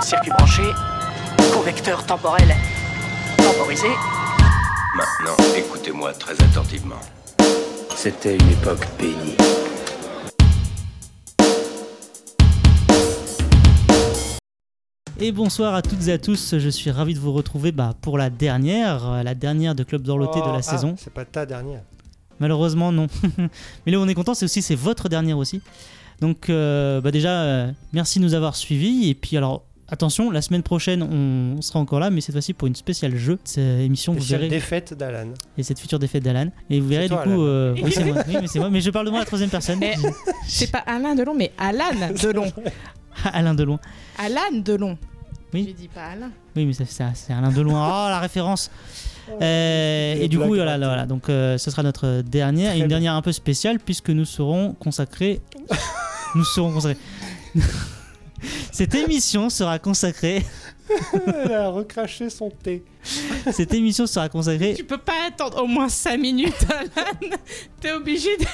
Circuit branché, convecteur temporel temporisé. Maintenant, écoutez-moi très attentivement. C'était une époque bénie. Et bonsoir à toutes et à tous, je suis ravi de vous retrouver bah, pour la dernière, euh, la dernière de Club d'Orloté de la ah, saison. C'est pas ta dernière. Malheureusement non. Mais là on est content, c'est aussi c'est votre dernière aussi. Donc euh, bah déjà, euh, merci de nous avoir suivis. Et puis alors, attention, la semaine prochaine, on sera encore là, mais cette fois-ci pour une spéciale jeu. Cette émission, vous verrez, défaite d'Alan. et cette future défaite d'Alan. Et vous verrez C'est du coup... Euh, oui, c'est moi. Oui, mais c'est moi. Mais je parle de moi à la troisième personne. Mais- C'est pas Alain Delon, mais Alan Delon. Alain Delon. Alan Delon. Oui. J'ai dit pas Alain. Oui, mais ça- c'est c'est Alain Delon. Oh, la référence Euh, Des et du coup, voilà, voilà. donc euh, ce sera notre dernière, Très et une bien. dernière un peu spéciale, puisque nous serons consacrés. nous serons consacrés. Cette émission sera consacrée. Elle a recraché son thé. Cette émission sera consacrée. Tu peux pas attendre au moins 5 minutes, Alan. T'es obligé de...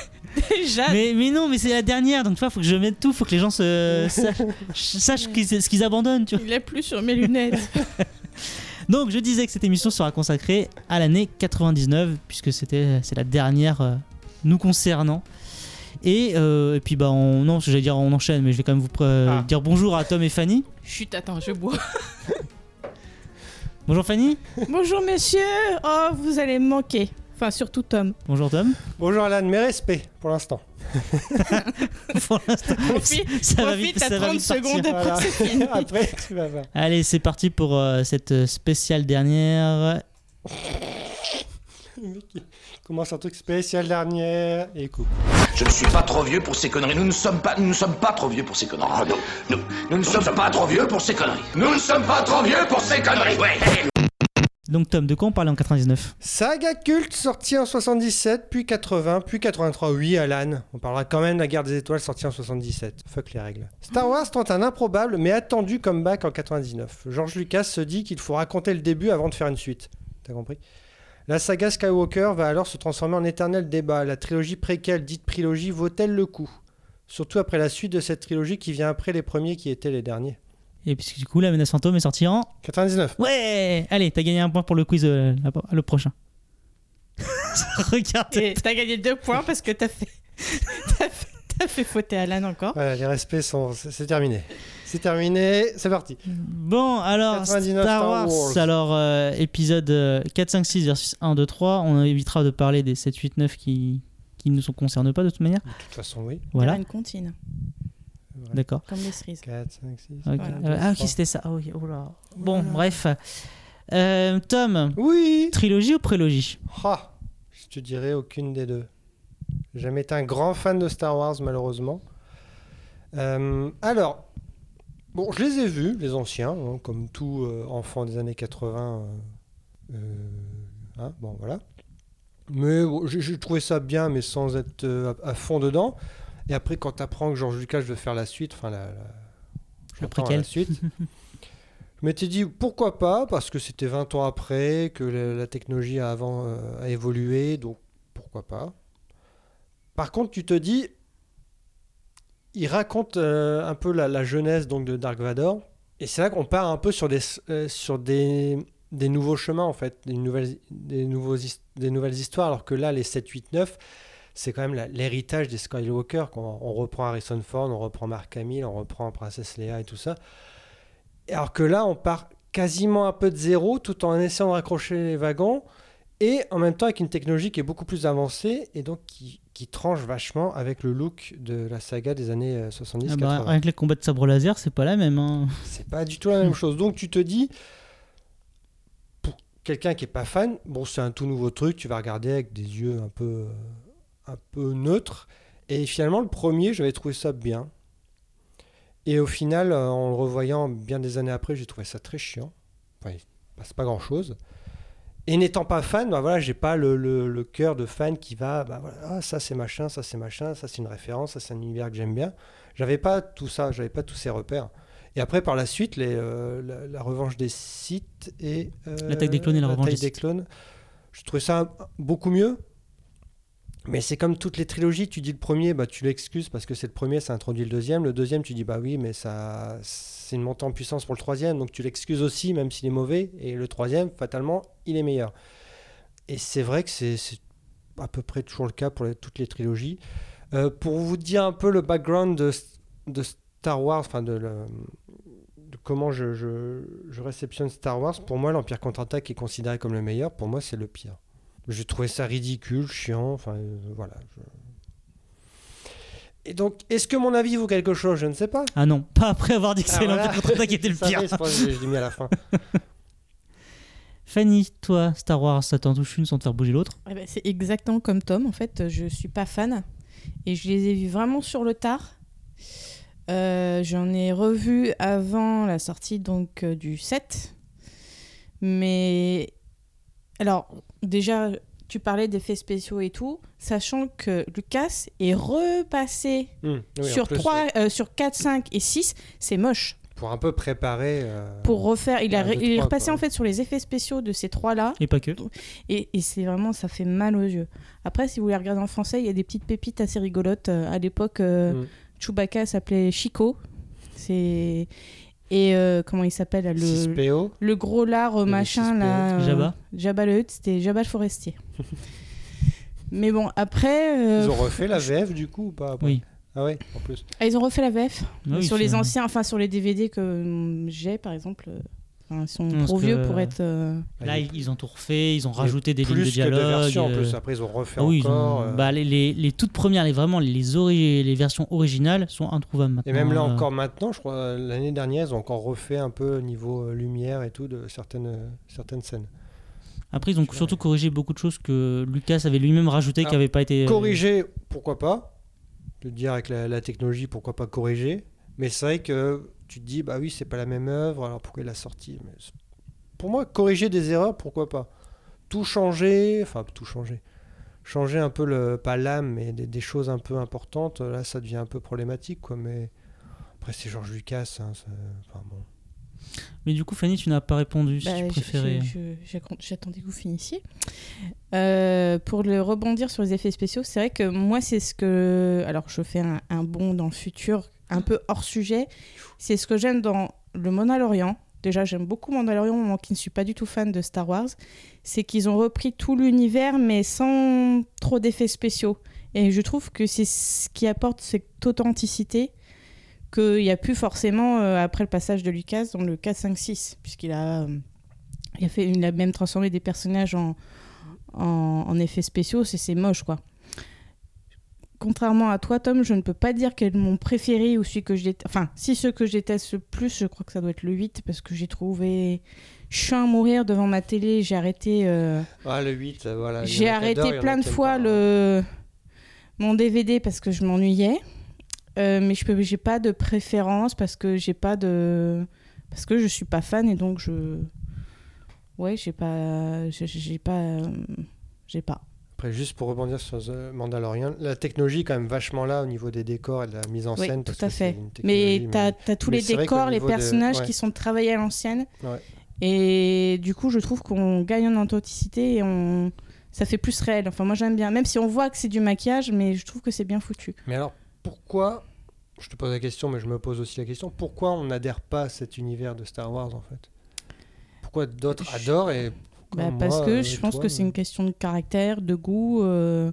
déjà. Mais, mais non, mais c'est la dernière, donc tu vois, faut que je mette tout, faut que les gens se, sachent, ce qu'ils abandonnent, tu vois. Il est plus sur mes lunettes. Donc je disais que cette émission sera consacrée à l'année 99 puisque c'était c'est la dernière euh, nous concernant. Et, euh, et puis bah on, non, j'allais dire on enchaîne, mais je vais quand même vous Ah. dire bonjour à Tom et Fanny. Chut, attends, je bois. Bonjour Fanny. Bonjour, messieurs. Oh, vous allez me manquer. Enfin, surtout Tom. Bonjour Tom. Bonjour Alan, mes respects pour l'instant. Pour l'instant, Profite, ça va profite, vite, ça va 30 vite partir. secondes Voilà. Après, tu vas voir. Allez, c'est parti pour euh, cette spéciale dernière. Commence un truc spécial dernière et coupe. Je ne suis pas trop vieux pour ces conneries. Nous ne sommes pas, nous ne sommes pas trop vieux pour ces conneries. nous, nous, nous ne sommes pas trop vieux pour ces conneries. Nous ne sommes pas trop vieux pour ces conneries. Ouais. Donc Tom, de quoi on parlait en 99 Saga culte sorti en 77, puis 80, puis 83. Oui, Alan, on parlera quand même de la guerre des étoiles sortie en 77. Fuck les règles. Star Wars tente un improbable mais attendu comeback en 99. George Lucas se dit qu'il faut raconter le début avant de faire une suite. T'as compris? La saga Skywalker va alors se transformer en éternel débat. La trilogie préquelle, dite trilogie, vaut-elle le coup? Surtout après la suite de cette trilogie qui vient après les premiers qui étaient les derniers. Et puisque du coup la menace fantôme est sortie en... 99. Ouais Allez, t'as gagné un point pour le quiz euh, le prochain. Regarde. T'as gagné deux points parce que t'as fait... t'as fait... fait fauter Alan encore. Voilà, les respects sont. C'est terminé. C'est terminé, c'est parti. Bon, alors, 99 Star Star Wars, Wars. alors, euh, épisode euh, 4, 5, 6 versus 1, 2, 3. On évitera de parler des 7, 8, 9 qui qui ne nous concernent pas de toute manière. De toute façon, oui. Voilà, Une comptine, d'accord. comme les cerises. 4, 5, 6. Ok. Voilà. Euh, ah, ok, c'était ça. Ah, oui, oh là. Bon, bref. Euh, Tom, Oui trilogie ou prélogie? Ah, Je te dirais aucune des deux. J'ai jamais été un grand fan de Star Wars, malheureusement. Euh, alors, bon, je les ai vus, les anciens, hein, comme tout euh, enfant des années 80. euh, euh, hein, bon, voilà. Mais bon, j'ai trouvé ça bien, mais sans être euh, à, à fond dedans. Et après, quand tu apprends que George Lucas veut faire la suite, enfin la, la, la suite, je m'étais dit pourquoi pas, parce que c'était 20 ans après, que la, la technologie a, avant, a évolué, donc pourquoi pas. Par contre, tu te dis, il raconte euh, un peu la, jeunesse donc de Dark Vador, et c'est là qu'on part un peu sur des, euh, nouveaux chemins en fait, des nouvelles, histoires, alors que là, les 7, 8, 9, c'est quand même l'héritage des Skywalker. On reprend Harrison Ford, on reprend Mark Hamill, on reprend Princesse Leia et tout ça. Alors que là, on part quasiment un peu de zéro, tout en essayant de raccrocher les wagons, et en même temps avec une technologie qui est beaucoup plus avancée, et donc qui, qui tranche vachement avec le look de la saga des années euh, 70-80. Ah bah, Rien que les combats de sabre laser, c'est pas la même. hein. C'est pas du tout la même chose. Donc tu te dis, pour quelqu'un qui est pas fan, bon c'est un tout nouveau truc, tu vas regarder avec des yeux un peu, euh, un peu neutres. Et finalement le premier, j'avais trouvé ça bien. Et au final, euh, en le revoyant bien des années après, j'ai trouvé ça très chiant. Enfin, il passe pas grand chose. Et n'étant pas fan, bah voilà, j'ai pas le, le, le cœur de fan qui va, bah voilà, ah, ça c'est machin, ça c'est machin, ça c'est une référence, ça c'est un univers que j'aime bien. J'avais pas tout ça, j'avais pas tous ces repères. Et après, par la suite, les, euh, la, la revanche des Sith et. euh, L'attaque des clones et la revanche des des clones. Je trouvais ça beaucoup mieux. Mais c'est comme toutes les trilogies, tu dis le premier, bah, tu l'excuses parce que c'est le premier, ça introduit le deuxième. Le deuxième, tu dis bah oui, mais ça, c'est une montée en puissance pour le troisième, donc tu l'excuses aussi, même s'il est mauvais. Et le troisième, fatalement, il est meilleur. Et c'est vrai que c'est à peu près toujours le cas pour toutes les trilogies. Euh, pour vous dire un peu le background de, Star Wars, enfin de, comment je, réceptionne Star Wars, pour moi, l'Empire contre-attaque est considéré comme le meilleur. Pour moi, c'est le pire. J'ai trouvé ça ridicule, chiant, enfin euh, voilà. Et donc, est-ce que mon avis vaut quelque chose? Je ne sais pas. Ah non, pas après avoir dit que Ah, c'est voilà. l'Empire contre-attaque qui était le Ça pire. je l'ai mis à la fin. Fanny, toi, Star Wars, ça t'en touche une sans te faire bouger l'autre? Eh ben, c'est exactement comme Tom. En fait, je suis pas fan. Et je les ai vus vraiment sur le tard. Euh, J'en ai revu avant la sortie donc euh, du 7. Mais. Alors, déjà, tu parlais d'effets spéciaux et tout. Sachant que Lucas est repassé oui, en sur, plus, 3, euh, euh, sur 4, 5 et 6. C'est moche. Pour un peu préparer. euh, Pour refaire. Il, a, il est repassé quoi. en fait sur les effets spéciaux de ces trois-là. Et pas que. Et, et c'est vraiment, ça fait mal aux yeux. Après, si vous les regardez en français, il y a des petites pépites assez rigolotes. Euh, à l'époque, euh, Mm. Chewbacca s'appelait Chico. C'est et euh, comment il s'appelle le 6PO. le gros lard euh, le machin 6PO. là. euh, Jabba. Jabba le Hutt, c'était Jabba le forestier. Mais bon, après, euh, Ils ont refait la VF du coup ou pas après Oui. Ah ouais, en plus. ah, ils ont refait la VF Ah oui, sur les anciens, enfin sur les DVD que hum, j'ai par exemple. Enfin, ils sont parce trop vieux pour être. euh, Là, ils ils ont tout refait, ils ont rajouté des lignes plus de que dialogue. versions en euh, plus. Après, ils ont refait ah oui, encore. ont- euh, bah, les, les, les toutes premières, les, vraiment les, ori- les versions originales sont introuvables maintenant. Et même là euh. encore maintenant, je crois, l'année dernière, ils ont encore refait un peu au niveau lumière et tout de certaines, certaines scènes. Après, ils ont surtout corrigé beaucoup de choses que Lucas avait lui-même rajouté qui n'avaient pas été. Corriger, pourquoi pas? De dire avec la, la technologie, pourquoi pas corriger? Mais c'est vrai que tu te dis, bah oui, c'est pas la même œuvre, alors pourquoi il l'a sorti Mais Pour moi, corriger des erreurs, pourquoi pas Tout changer, enfin, tout changer. Changer un peu, le, pas l'âme, mais des, des choses un peu importantes, là, ça devient un peu problématique, quoi. Mais après, c'est Georges Lucas, hein, enfin bon. Mais du coup, Fanny, tu n'as pas répondu si Bah, tu préférais. J'attendais que vous finissiez. Euh, pour le rebondir sur les effets spéciaux, c'est vrai que moi, c'est ce que. Alors, je fais un, un bond dans le futur, un peu hors sujet. C'est ce que j'aime dans le Mandalorian. Déjà, j'aime beaucoup Mandalorian, moi qui ne suis pas du tout fan de Star Wars. C'est qu'ils ont repris tout l'univers, mais sans trop d'effets spéciaux. Et je trouve que c'est ce qui apporte cette authenticité qu'il n'y a plus forcément euh, après le passage de Lucas dans le 4, 5, 6, puisqu'il a, euh, fait, a même transformé des personnages en, en, en effets spéciaux, c'est moche quoi. Contrairement à toi, Tom, je ne peux pas dire quel est mon préféré ou celui que je déteste. Enfin, si ceux que je déteste le plus, je crois que ça doit être le 8 parce que j'ai trouvé chiant à mourir devant ma télé. J'ai arrêté. euh, Ah, le 8, euh, voilà. j'ai arrêté plein de fois pas, hein. le mon DVD parce que je m'ennuyais. Euh, mais je peux j'ai pas de préférence parce que j'ai pas de parce que je suis pas fan et donc je ouais j'ai pas j'ai- pas j'ai pas Après, juste pour rebondir sur The Mandalorian, la technologie est quand même vachement là au niveau des décors et de la mise en oui scène. tout à fait mais t'as as tous mais les décors les de- personnages ouais. qui sont travaillés à l'ancienne Ouais. et du coup je trouve qu'on gagne en authenticité et on ça fait plus réel enfin moi j'aime bien même si on voit que c'est du maquillage mais je trouve que c'est bien foutu Mais alors, pourquoi, je te pose la question, mais je me pose aussi la question, pourquoi on n'adhère pas à cet univers de Star Wars en fait? Pourquoi d'autres Je- adorent et Bah, parce moi, que euh, je pense toi, que c'est une question de caractère, de goût. euh,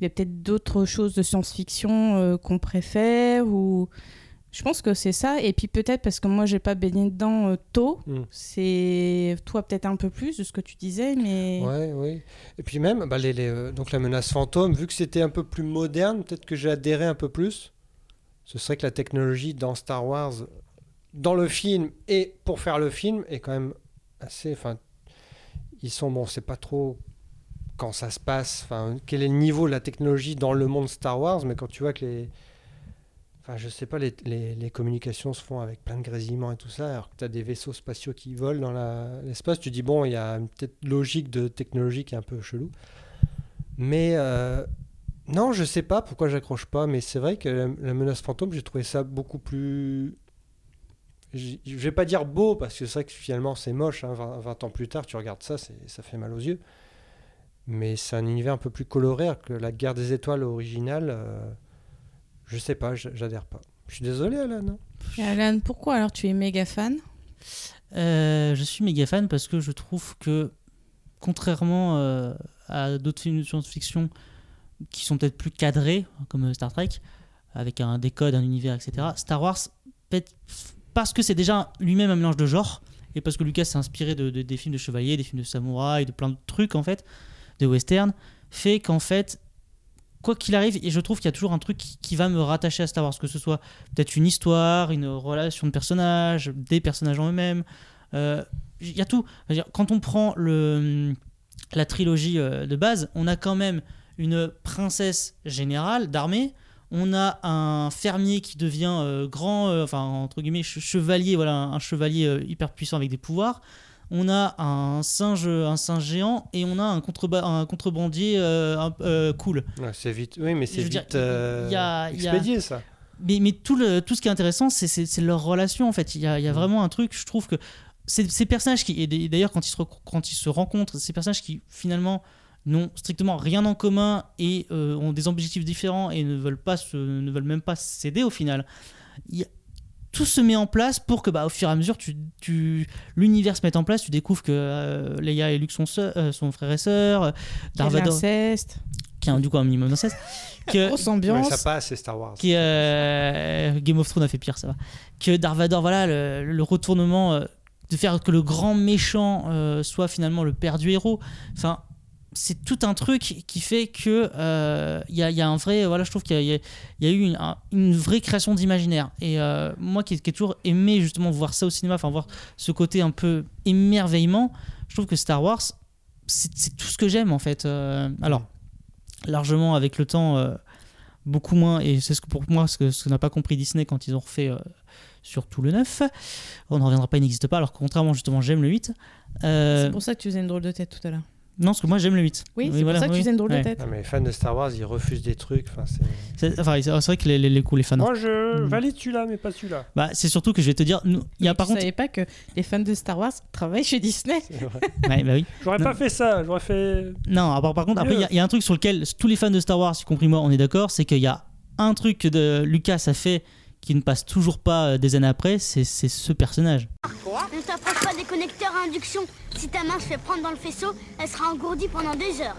Il y a peut-être d'autres choses de science-fiction euh, qu'on préfère ou je pense que c'est ça. Et puis peut-être parce que moi j'ai pas baigné dedans euh, tôt. Mm. C'est toi peut-être un peu plus de ce que tu disais, mais Ouais, oui. Et puis même, bah, les, les, donc la menace fantôme, vu que c'était un peu plus moderne, peut-être que j'ai adhéré un peu plus. Ce serait que la technologie dans Star Wars, dans le film et pour faire le film, est quand même assez. Enfin, ils sont bon, c'est pas trop quand ça se passe. Enfin, quel est le niveau de la technologie dans le monde Star Wars, mais quand tu vois que les Enfin, je sais pas, les, les- communications se font avec plein de grésillements et tout ça, alors que tu as des vaisseaux spatiaux qui volent dans l'espace, tu dis, bon, il y a une peut-être logique de technologie qui est un peu chelou. Mais euh, non, je sais pas pourquoi j'accroche pas, mais c'est vrai que la menace fantôme, j'ai trouvé ça beaucoup plus. Je vais pas dire beau, parce que c'est vrai que finalement c'est moche, hein, 20, 20 ans plus tard, tu regardes ça, ça fait mal aux yeux. Mais c'est un univers un peu plus coloré que la guerre des étoiles originale. euh, je sais pas, j'adhère pas. Je suis désolé, Alan. hein. Et Alan, pourquoi alors tu es méga fan? Euh, je suis méga fan parce que je trouve que, contrairement euh, à d'autres films de science-fiction qui sont peut-être plus cadrés, comme Star Trek, avec un décode, un univers, etc., Star Wars, peut-être parce que c'est déjà lui-même un mélange de genres, et parce que Lucas s'est inspiré de, de- des films de chevaliers, des films de samouraïs, de plein de trucs, en fait, de western, fait qu'en fait, quoi qu'il arrive, et je trouve qu'il y a toujours un truc qui, va me rattacher à Star Wars, que ce soit peut-être une histoire, une relation de personnages, des personnages en eux-mêmes. Euh, Il y a tout. Quand on prend la trilogie euh, de base, on a quand même une princesse générale d'armée. On a un fermier qui devient euh, grand, euh, enfin entre guillemets che- chevalier, voilà, un chevalier euh, hyper puissant avec des pouvoirs. On a un singe, un singe géant et on a un, contreba- un contrebandier un- cool. Ouais, c'est vite. Oui, mais c'est dire, vite il y a- il y a- expédié, ça. Mais, mais tout, le, tout ce qui est intéressant, c'est- leur relation en fait. Il y a, y a Mm. vraiment un truc, je trouve que ces, ces personnages qui, et d'ailleurs quand ils, se, rec- quand ils se rencontrent, ces personnages qui finalement n'ont strictement rien en commun et euh, ont des objectifs différents et ne veulent, pas se- ne veulent même pas céder au final, il y a- tout se met en place pour que bah, au fur et à mesure, tu, tu, l'univers se mette en place. Tu découvres que euh, Leia et Luke sont, sœurs- euh, sont frères et sœurs, l'inceste, qui a du coup un minimum d'inceste. que- grosse ambiance. ça passe, c'est Star Wars. qui euh, Game of Thrones a fait pire ça va que Darth Vader voilà le, le retournement euh, de faire que le grand méchant euh, soit finalement le père du héros enfin c'est tout un truc qui fait que euh, il il y a un vrai voilà je trouve qu'il y, a- eu une, un- une vraie création d'imaginaire et euh, moi qui, ai toujours aimé justement voir ça au cinéma enfin voir ce côté un peu émerveillement je trouve que Star Wars c'est tout ce que j'aime en fait Euh, alors largement avec le temps euh, beaucoup moins et c'est ce que pour moi ce que, n'a pas compris Disney quand ils ont refait euh, surtout le 9 on n'en reviendra pas il n'existe pas alors contrairement justement j'aime le 8 Euh, C'est pour ça que tu faisais une drôle de tête tout à l'heure. Non parce que moi j'aime le 8 Oui, c'est voilà, pour ça que oui. tu faisais une drôle Ouais. de tête. Non, mais les fans de Star Wars, ils refusent des trucs. Enfin, c'est... enfin, vrai que les, les, les coups les fans Moi, je Mm. valide celui-là, mais pas celui-là. bah, c'est surtout que je vais te dire nous- il y a par tu contre savais pas que les fans de Star Wars travaillent chez Disney. Ouais, bah oui J'aurais pas fait ça. J'aurais fait. Non, à part- par contre, après, il y a- y, un truc sur lequel tous les fans de Star Wars, y compris moi, on est d'accord, c'est qu'il y a un truc que de Lucas a fait qui ne passe toujours pas euh, des années après, c'est c'est ce personnage. Ne t'approche pas des connecteurs à induction. Si ta main se fait prendre dans le faisceau, elle sera engourdie pendant des heures.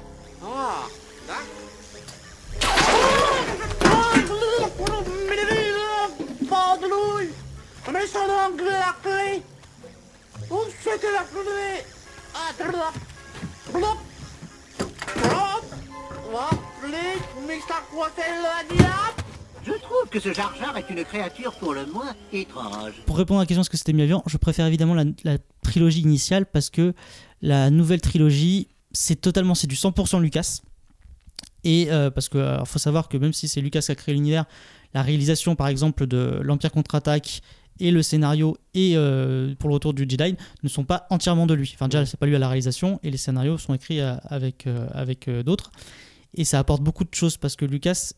Je trouve que ce Jar Jar est une créature pour le moins étrange. Pour répondre à la question est-ce que c'était mieux je préfère évidemment la, trilogie initiale parce que la nouvelle trilogie, c'est totalement, c'est du 100% Lucas. Et euh, parce que alors, faut savoir que même si c'est Lucas qui a créé l'univers, la réalisation par exemple de l'Empire contre-attaque et le scénario et euh, pour le retour du Jedi ne sont pas entièrement de lui. Enfin déjà c'est pas lui à la réalisation et les scénarios sont écrits euh, avec, euh, avec euh, d'autres. Et ça apporte beaucoup de choses parce que Lucas,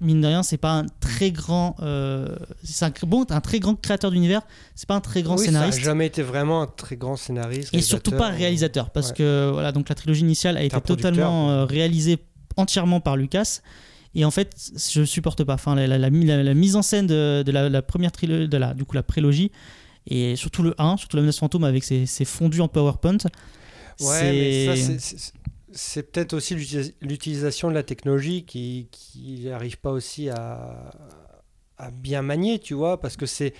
mine de rien, c'est pas un très grand, euh, c'est un bon, un très grand créateur d'univers. C'est pas un très grand oui, scénariste Ça a jamais été vraiment un très grand scénariste. et surtout pas réalisateur parce Ouais. que voilà donc la trilogie initiale a été totalement euh, réalisée entièrement par Lucas et en fait je supporte pas enfin la, la- la- la- la mise en scène de, de la, la première trilogie de la du coup la prélogie et surtout le 1 surtout la menace fantôme avec ses, ses fondus en PowerPoint Ouais, mais ça, c'est- c'est- peut-être aussi l'utilisa- l'utilisation de la technologie qui qui n'arrive pas aussi à, à bien manier, tu vois, parce que c'est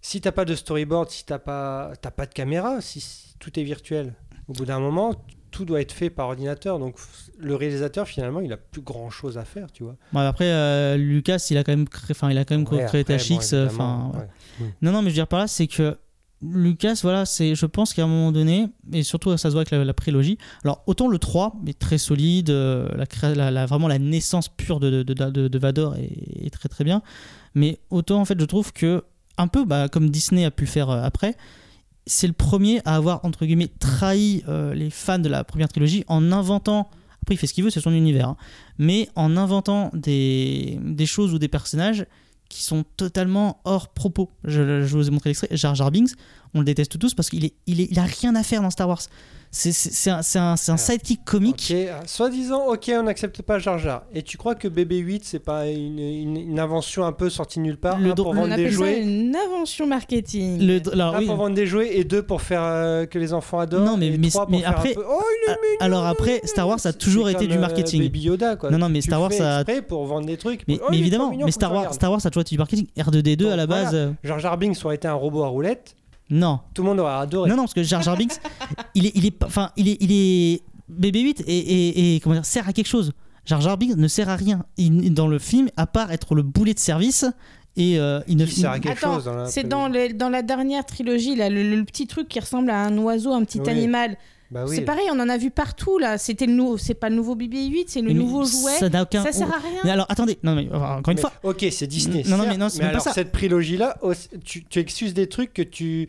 si t'as pas de storyboard, si t'as pas pas de caméra, si, si tout est virtuel, au bout d'un moment, tout doit être fait par ordinateur. Donc le réalisateur finalement, il a plus grand chose à faire, tu vois. Bon, après euh, Lucas il a quand même créé enfin il a quand même Ouais, créé après, THX euh, ouais. Non, non, mais je veux dire par là, c'est que Lucas, voilà, c'est, je pense qu'à un moment donné, et surtout ça se voit avec la, la prélogie, alors autant le 3 est très solide, euh, la, vraiment la naissance pure de, de, de, Vador est, est très très bien, mais autant en fait je trouve que, un peu bah, comme Disney a pu le faire euh, après, c'est le premier à avoir, entre guillemets, trahi euh, les fans de la première trilogie en inventant, après il fait ce qu'il veut, c'est son univers, hein, mais en inventant des, des choses ou des personnages qui sont totalement hors propos. Je, vous ai montré l'extrait. Jar Jar Binks, on le déteste tous parce qu'il est, a rien à faire dans Star Wars. C'est un, c'est un- c'est un sidekick comique. Ok, ah, soi-disant, ok, on n'accepte pas Jar Jar. Et tu crois que BB-8, c'est pas une, une- une invention un peu sortie nulle part Le Un, pour On vendre des ça jouets, une invention marketing. Le- alors, un oui. pour vendre des jouets et deux pour faire euh, que les enfants adorent. Non, mais- et mais- trois pour mais faire après- un peu, oh, il est Ah, mignon, alors après, Star Wars a toujours c'est été comme, du marketing. Baby Yoda, quoi. Non, non, mais Tu Star Wars, pour vendre des trucs. Mais, Oh, évidemment, mignon, mais Star Wars, regarde. Star Wars a toujours été du marketing. R2D2 à la base. Jar Jar Binks aurait été un robot à roulettes, non. tout le monde aurait adoré. Non, non, parce que Jar Jar Binks, il est, il est, enfin, il est, il est BB-8 et, et, et comment dire, sert à quelque chose. Jar Jar Binks ne sert à rien Il- dans le film, à part être le boulet de service et euh, il ne Il sert à quelque Attends, chose c'est dans, le- dans la dernière trilogie, là, le, le petit truc qui ressemble à un oiseau, un petit Oui. animal. Bah oui. C'est pareil, on en a vu partout là. C'était le nouveau, c'est pas le nouveau BB-8, c'est le Mais nouveau jouet. Ça n'a aucun. Ça sert à rien. Mais alors, attendez, non, mais encore une Mais- fois, Ok, c'est Disney. Non, non, mais non, c'est pas alors ça. cette prélogie-là, oh, tu, tu excuses des trucs que tu.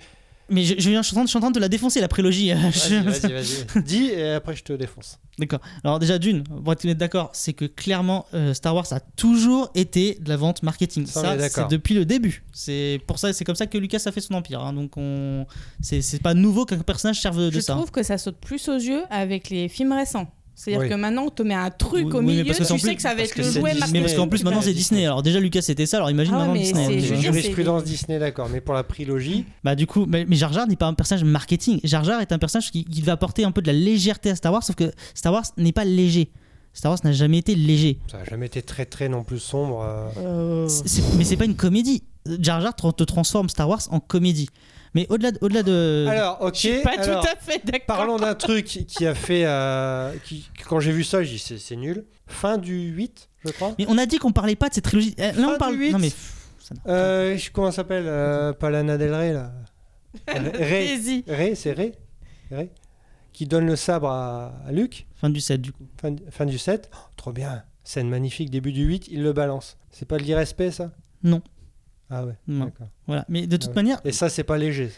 Mais je, je, viens- je suis en train de- je suis en train de te la défoncer la prélogie. Je- Vas-y, vas-y, vas-y. Dis et après je te défonce. D'accord. Alors déjà d'une, pour être d'accord, c'est que clairement euh, Star Wars a toujours été de la vente marketing. Ça, Ça, c'est depuis le début. C'est pour ça, c'est comme ça que Lucas a fait son empire. hein. Donc on, c'est pas nouveau qu'un personnage serve de Je ça. trouve que ça saute plus aux yeux avec les films récents. C'est-à-dire Oui. que maintenant, on te met un truc Oui, au milieu, tu sais plus- que ça va être le jouet Disney. Mais parce qu'en plus maintenant c'est Disney. Alors déjà Lucas c'était ça. Alors imagine Ah ouais, maintenant mais Disney. c'est- Jurisprudence Disney, d'accord. Mais pour la prélogie, Bah du coup, mais, mais Jar Jar n'est pas un personnage marketing. Jar Jar est un personnage qui, qui va apporter un peu de la légèreté à Star Wars, sauf que Star Wars n'est pas léger. Star Wars n'a jamais été léger. ça n'a jamais été très très non plus sombre. euh. Euh, C'est- c'est- mais c'est pas une comédie. Jar Jar te transforme Star Wars en comédie. Mais au-delà de, au-delà de Alors, ok. Je suis pas alors, tout à fait d'accord. Parlons d'un truc qui a fait. euh, qui, quand j'ai vu ça, j'ai dit c'est- c'est nul. Fin du 8, je crois. Mais on a dit qu'on parlait pas de cette trilogie. Euh, Là, Fin on parle. du huit. Non mais. ça Euh, comment ça s'appelle euh, Pas Lana Del Rey, là. Allez-y. Rey, c'est Rey Rey Qui donne le sabre à, à Luke. Fin du 7 du coup. Fin, fin du 7. Oh, trop bien. Scène magnifique, début du 8, il le balance. C'est pas de l'irrespect, ça? Non. Ah ouais. Non. D'accord. Voilà. Mais de toute Ah ouais. manière, Et ça, c'est pas léger. ça.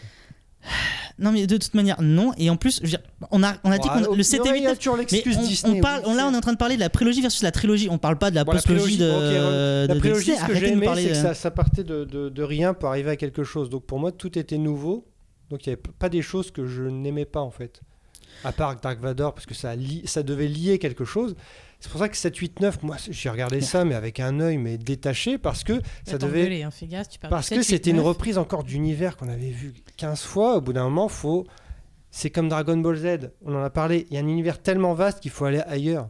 non mais de toute manière non. Et en plus, je veux dire, on a on a dit Ouais, qu'on le 7 et ouais, 8 il y a 9, toujours mais l'excuse on, Disney. on parle, oui, là on est en train de parler de la prélogie versus la trilogie. On parle pas de la Bon, postlogie de, prélogie, ok, de, La de prélogie, Disney. ce que j'ai de aimé, c'est que de- ça, ça partait de, de- de rien pour arriver à quelque chose. Donc pour moi, tout était nouveau. Donc il n'y avait pas des choses que je n'aimais pas en fait. À part Dark Vador, parce que ça, li- ça devait lier quelque chose. C'est pour ça que 7, 8, 9, moi j'ai regardé ça, mais avec un œil mais détaché, parce que ça devait. hein, fais gaffe, tu parles Parce que 7, 8, c'était une 9. reprise encore d'univers qu'on avait vu 15 fois. Au bout d'un moment, faut. C'est comme Dragon Ball Z, on en a parlé. Il y a un univers tellement vaste qu'il faut aller ailleurs.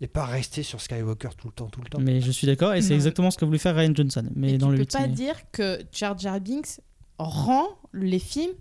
Et pas rester sur Skywalker tout le temps, tout le temps. Mais je suis d'accord et c'est exactement ce qu'a voulu faire Ryan Johnson. Mais Et dans tu le peux 8, pas mais- dire que Jar Jar Binks rend les films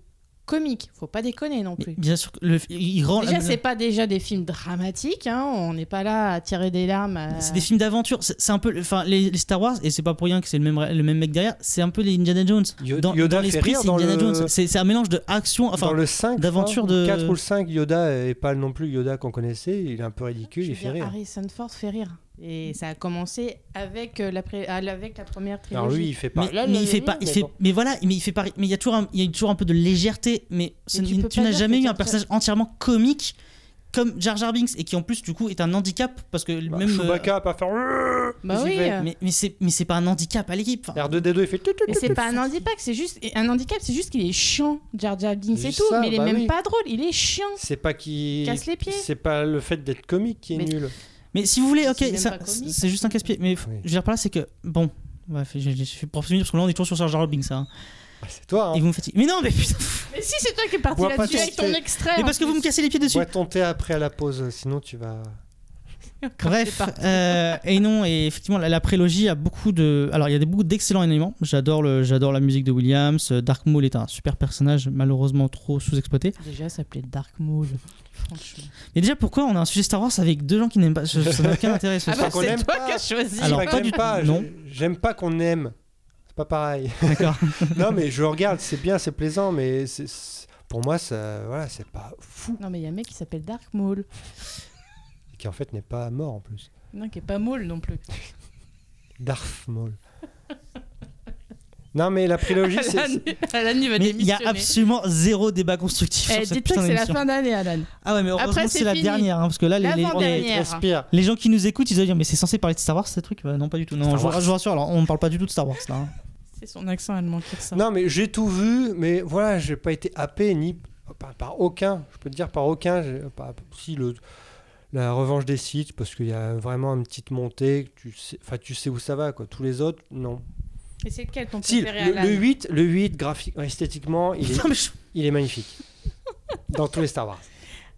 comiques. Faut pas déconner non mais plus. bien sûr, que le, il rend. Déjà, c'est pas déjà des films dramatiques. Hein. On n'est pas là à tirer des larmes. à- C'est des films d'aventure. C'est un peu, enfin, les, les Star Wars et c'est pas pour rien que c'est le même, le même mec derrière. C'est un peu les Indiana Jones. Dans, Yoda dans fait l'esprit, rire c'est Indiana le- Jones. C'est un mélange de action, enfin, dans le 5, d'aventure de- 4 ou le 5, Yoda est pas non plus Yoda qu'on connaissait. Il est un peu ridicule, Je il fait dire, rire. Harrison Ford fait rire. Et ça a commencé avec, euh, la, pré- euh, avec la première trilogie. Alors lui, il fait pas. mais, mais il fait pas, il fait, bon. mais voilà, mais il fait pas, mais il y a toujours, un, il y a toujours un peu de légèreté, mais, ce- tu n'as jamais eu un personnage entièrement comique comme Jar Jar Binks et qui en plus du coup est un handicap parce que Bah, même. euh, Chewbacca a pas faire. Bah oui. fait euh, mais mais c'est mais c'est pas un handicap à l'équipe. Enfin, R2D2, il fait. tout, tout, Mais c'est pas un handicap, c'est juste un handicap, c'est juste qu'il est chiant, Jar Jar Binks et Juste tout, ça, mais il est bah même oui. pas drôle, il est chiant. C'est pas qui. Casse les pieds. C'est pas le fait d'être comique qui est Mais- nul. Mais si vous voulez, ok, C'est juste un casse-pied. Mais Oui. je veux dire par là, c'est que bon, ouais, je, je, je suis pour finir parce que là on est toujours sur Jar Jar Binks, ça. hein. Ah, c'est toi, Et hein. vous me fatiguez. Mais non, mais putain. Mais si, c'est toi qui es parti là-dessus avec ton extrait. Mais parce que vous me cassez les pieds dessus. Bois ton thé après à la pause, sinon tu vas. Bref, euh, et non, et effectivement, la, la prélogie a beaucoup de. Alors, il y a des, beaucoup d'excellents éléments. J'adore, le, j'adore la musique de Williams. Dark Maul est un super personnage, malheureusement trop sous-exploité. Déjà, ça s'appelait Dark Maul. Franchement. Mais déjà, pourquoi on a un sujet Star Wars avec deux gens qui n'aiment pas je- Ça n'a aucun intérêt. ce Ah bah, c'est aime toi pas. qui as choisi. Alors, pas du pas, tout, non. j'ai- J'aime pas qu'on aime. C'est pas pareil. D'accord. non, mais je regarde, c'est bien, c'est plaisant, mais c'est- c'est- pour moi, ça, voilà, c'est pas fou. Non, mais il y a un mec qui s'appelle Dark Maul. Qui en fait n'est pas mort en plus. Non, qui est pas Maul non plus. Darth Maul. non, mais la prélogie, c'est. Alan, Alan, il va il y a absolument zéro débat constructif Eh, sur cette putain que c'est la fin d'année, Alan. Ah ouais, mais heureusement c'est la fini. dernière, hein, parce que là, les, les. Respire. les gens qui nous écoutent, ils vont dire mais c'est censé parler de Star Wars, ces trucs Bah, Non, pas du tout. Non, je, vous- Wars. je vous rassure, alors on ne parle pas du tout de Star Wars là. hein. C'est son accent allemand qui ressort. Non, mais j'ai tout vu, mais voilà, j'ai pas été happé ni par, par aucun, je peux te dire par aucun, par- si le, la revanche des sites, parce qu'il y a vraiment une petite montée, tu sais, enfin tu sais où ça va, quoi. Tous les autres, non. Et c'est quel ton Si, préféré le, Alan le 8, le 8 graphique, esthétiquement, il est, Non, mais je- il est magnifique. Dans tous les Star Wars.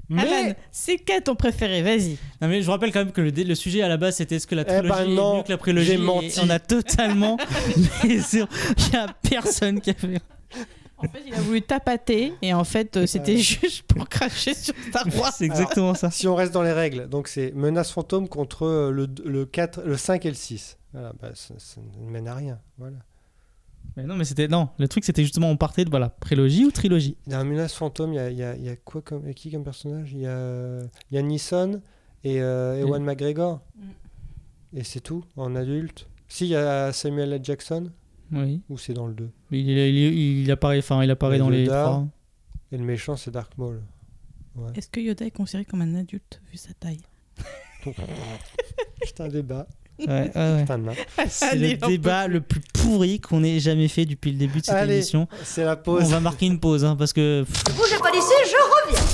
Mais, Alan, c'est quel ton préféré? Vas-y. Non, mais je vous rappelle quand même que le, sujet à la base c'était est-ce que la Eh ben trilogie non, est mieux que la prélogie j'ai menti. On a totalement. mais sur- Il n'y a personne qui a fait. En fait, il a voulu tapater et en fait, euh, c'était juste pour cracher sur Star Wars. C'est exactement ça. si on reste dans les règles, donc c'est menace fantôme contre euh, le, le, 4, le 5 et le 6. Voilà, bah, ça, ça ne mène à rien. Voilà. Mais non, mais c'était. Non, le truc c'était justement on partait de voilà, prélogie ou trilogie. Dans un menace fantôme, il y a, il y a- y a quoi comme, qui comme personnage? Il y a, il y a Nissan et euh, Ewan McGregor. Mm. Et c'est tout, en adulte. Si, il y a Samuel L. Jackson, Oui. ou c'est dans le 2. Mais il, il, il apparaît, enfin, il apparaît dans les Yoda. trois. Et le méchant, c'est Dark Maul. Ouais. Est-ce que Yoda est considéré comme un adulte vu sa taille? C'est un débat. Ouais, ouais. C'est Allez, le on débat le plus pourri qu'on ait jamais fait depuis le début de cette Allez, émission. c'est la On pause. va marquer une pause hein, parce que pff, Bougez pas d'ici, je reviens.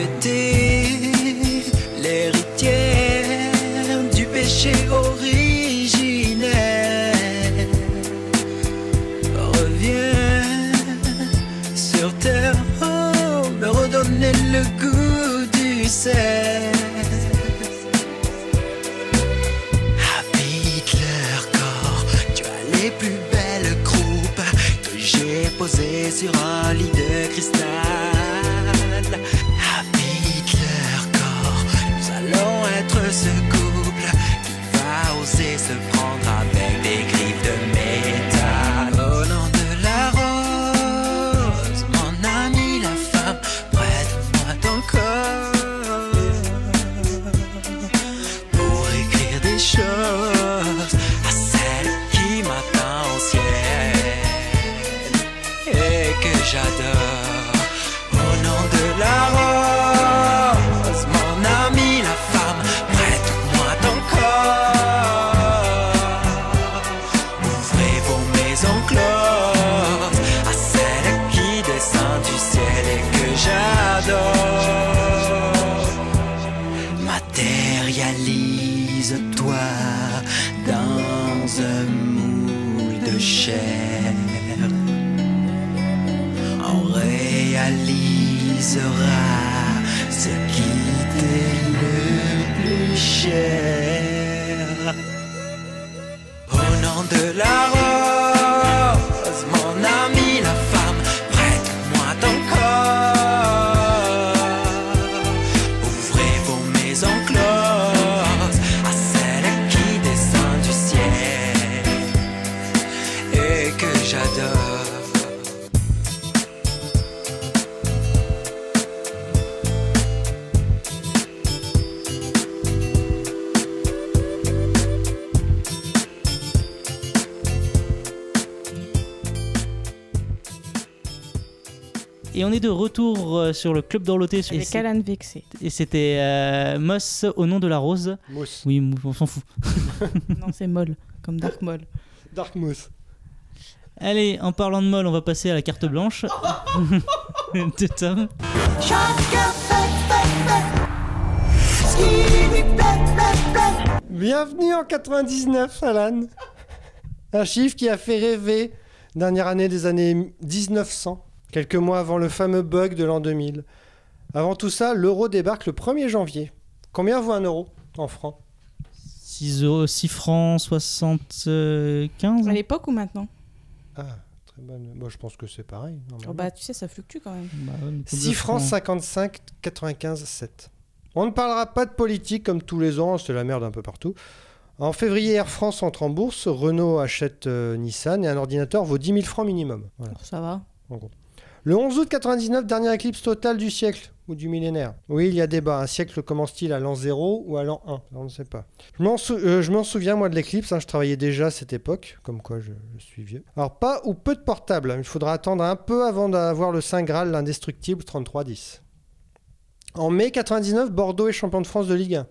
J'adore. Tu on est de retour euh, sur le club d'Orloté. Et Avec c'est- Alan Vexé. Et c'était euh, Moss au nom de la rose. Mousse. Oui, on s'en fout. non, c'est Moll, comme Dark Moll. Dark Mousse. Allez, en parlant de molle, on va passer à la carte blanche de Tom. Bienvenue en 99, Alan. Un chiffre qui a fait rêver. Dernière année des années 1900, quelques mois avant le fameux bug de l'an 2000. Avant tout ça, l'euro débarque le 1er janvier. Combien vaut un euro en francs? 6, euros, 6 francs 75 À l'époque ou maintenant? Ah, très bonne. Moi, je pense que c'est pareil. Oh, Bah, tu sais, ça fluctue quand même. Bah ouais, mais 6 francs 55 95 7. On ne parlera pas de politique comme tous les ans, c'est la merde un peu partout. En février, Air France entre en bourse, Renault achète euh, Nissan et un ordinateur vaut 10 000 francs minimum. Voilà, Oh, ça va. en gros. Le 11 août 99, dernière éclipse totale du siècle ou du millénaire. Oui, il y a débat. Un siècle commence-t-il à l'an 0 ou à l'an 1 On ne sait pas. Je m'en sou- euh, souviens, moi, de l'éclipse. hein, je travaillais déjà à cette époque, comme quoi je, je suis vieux. Alors, pas ou peu de portables. Il faudra attendre un peu avant d'avoir le Saint Graal, l'indestructible 3310. En mai 99, Bordeaux est champion de France de Ligue 1.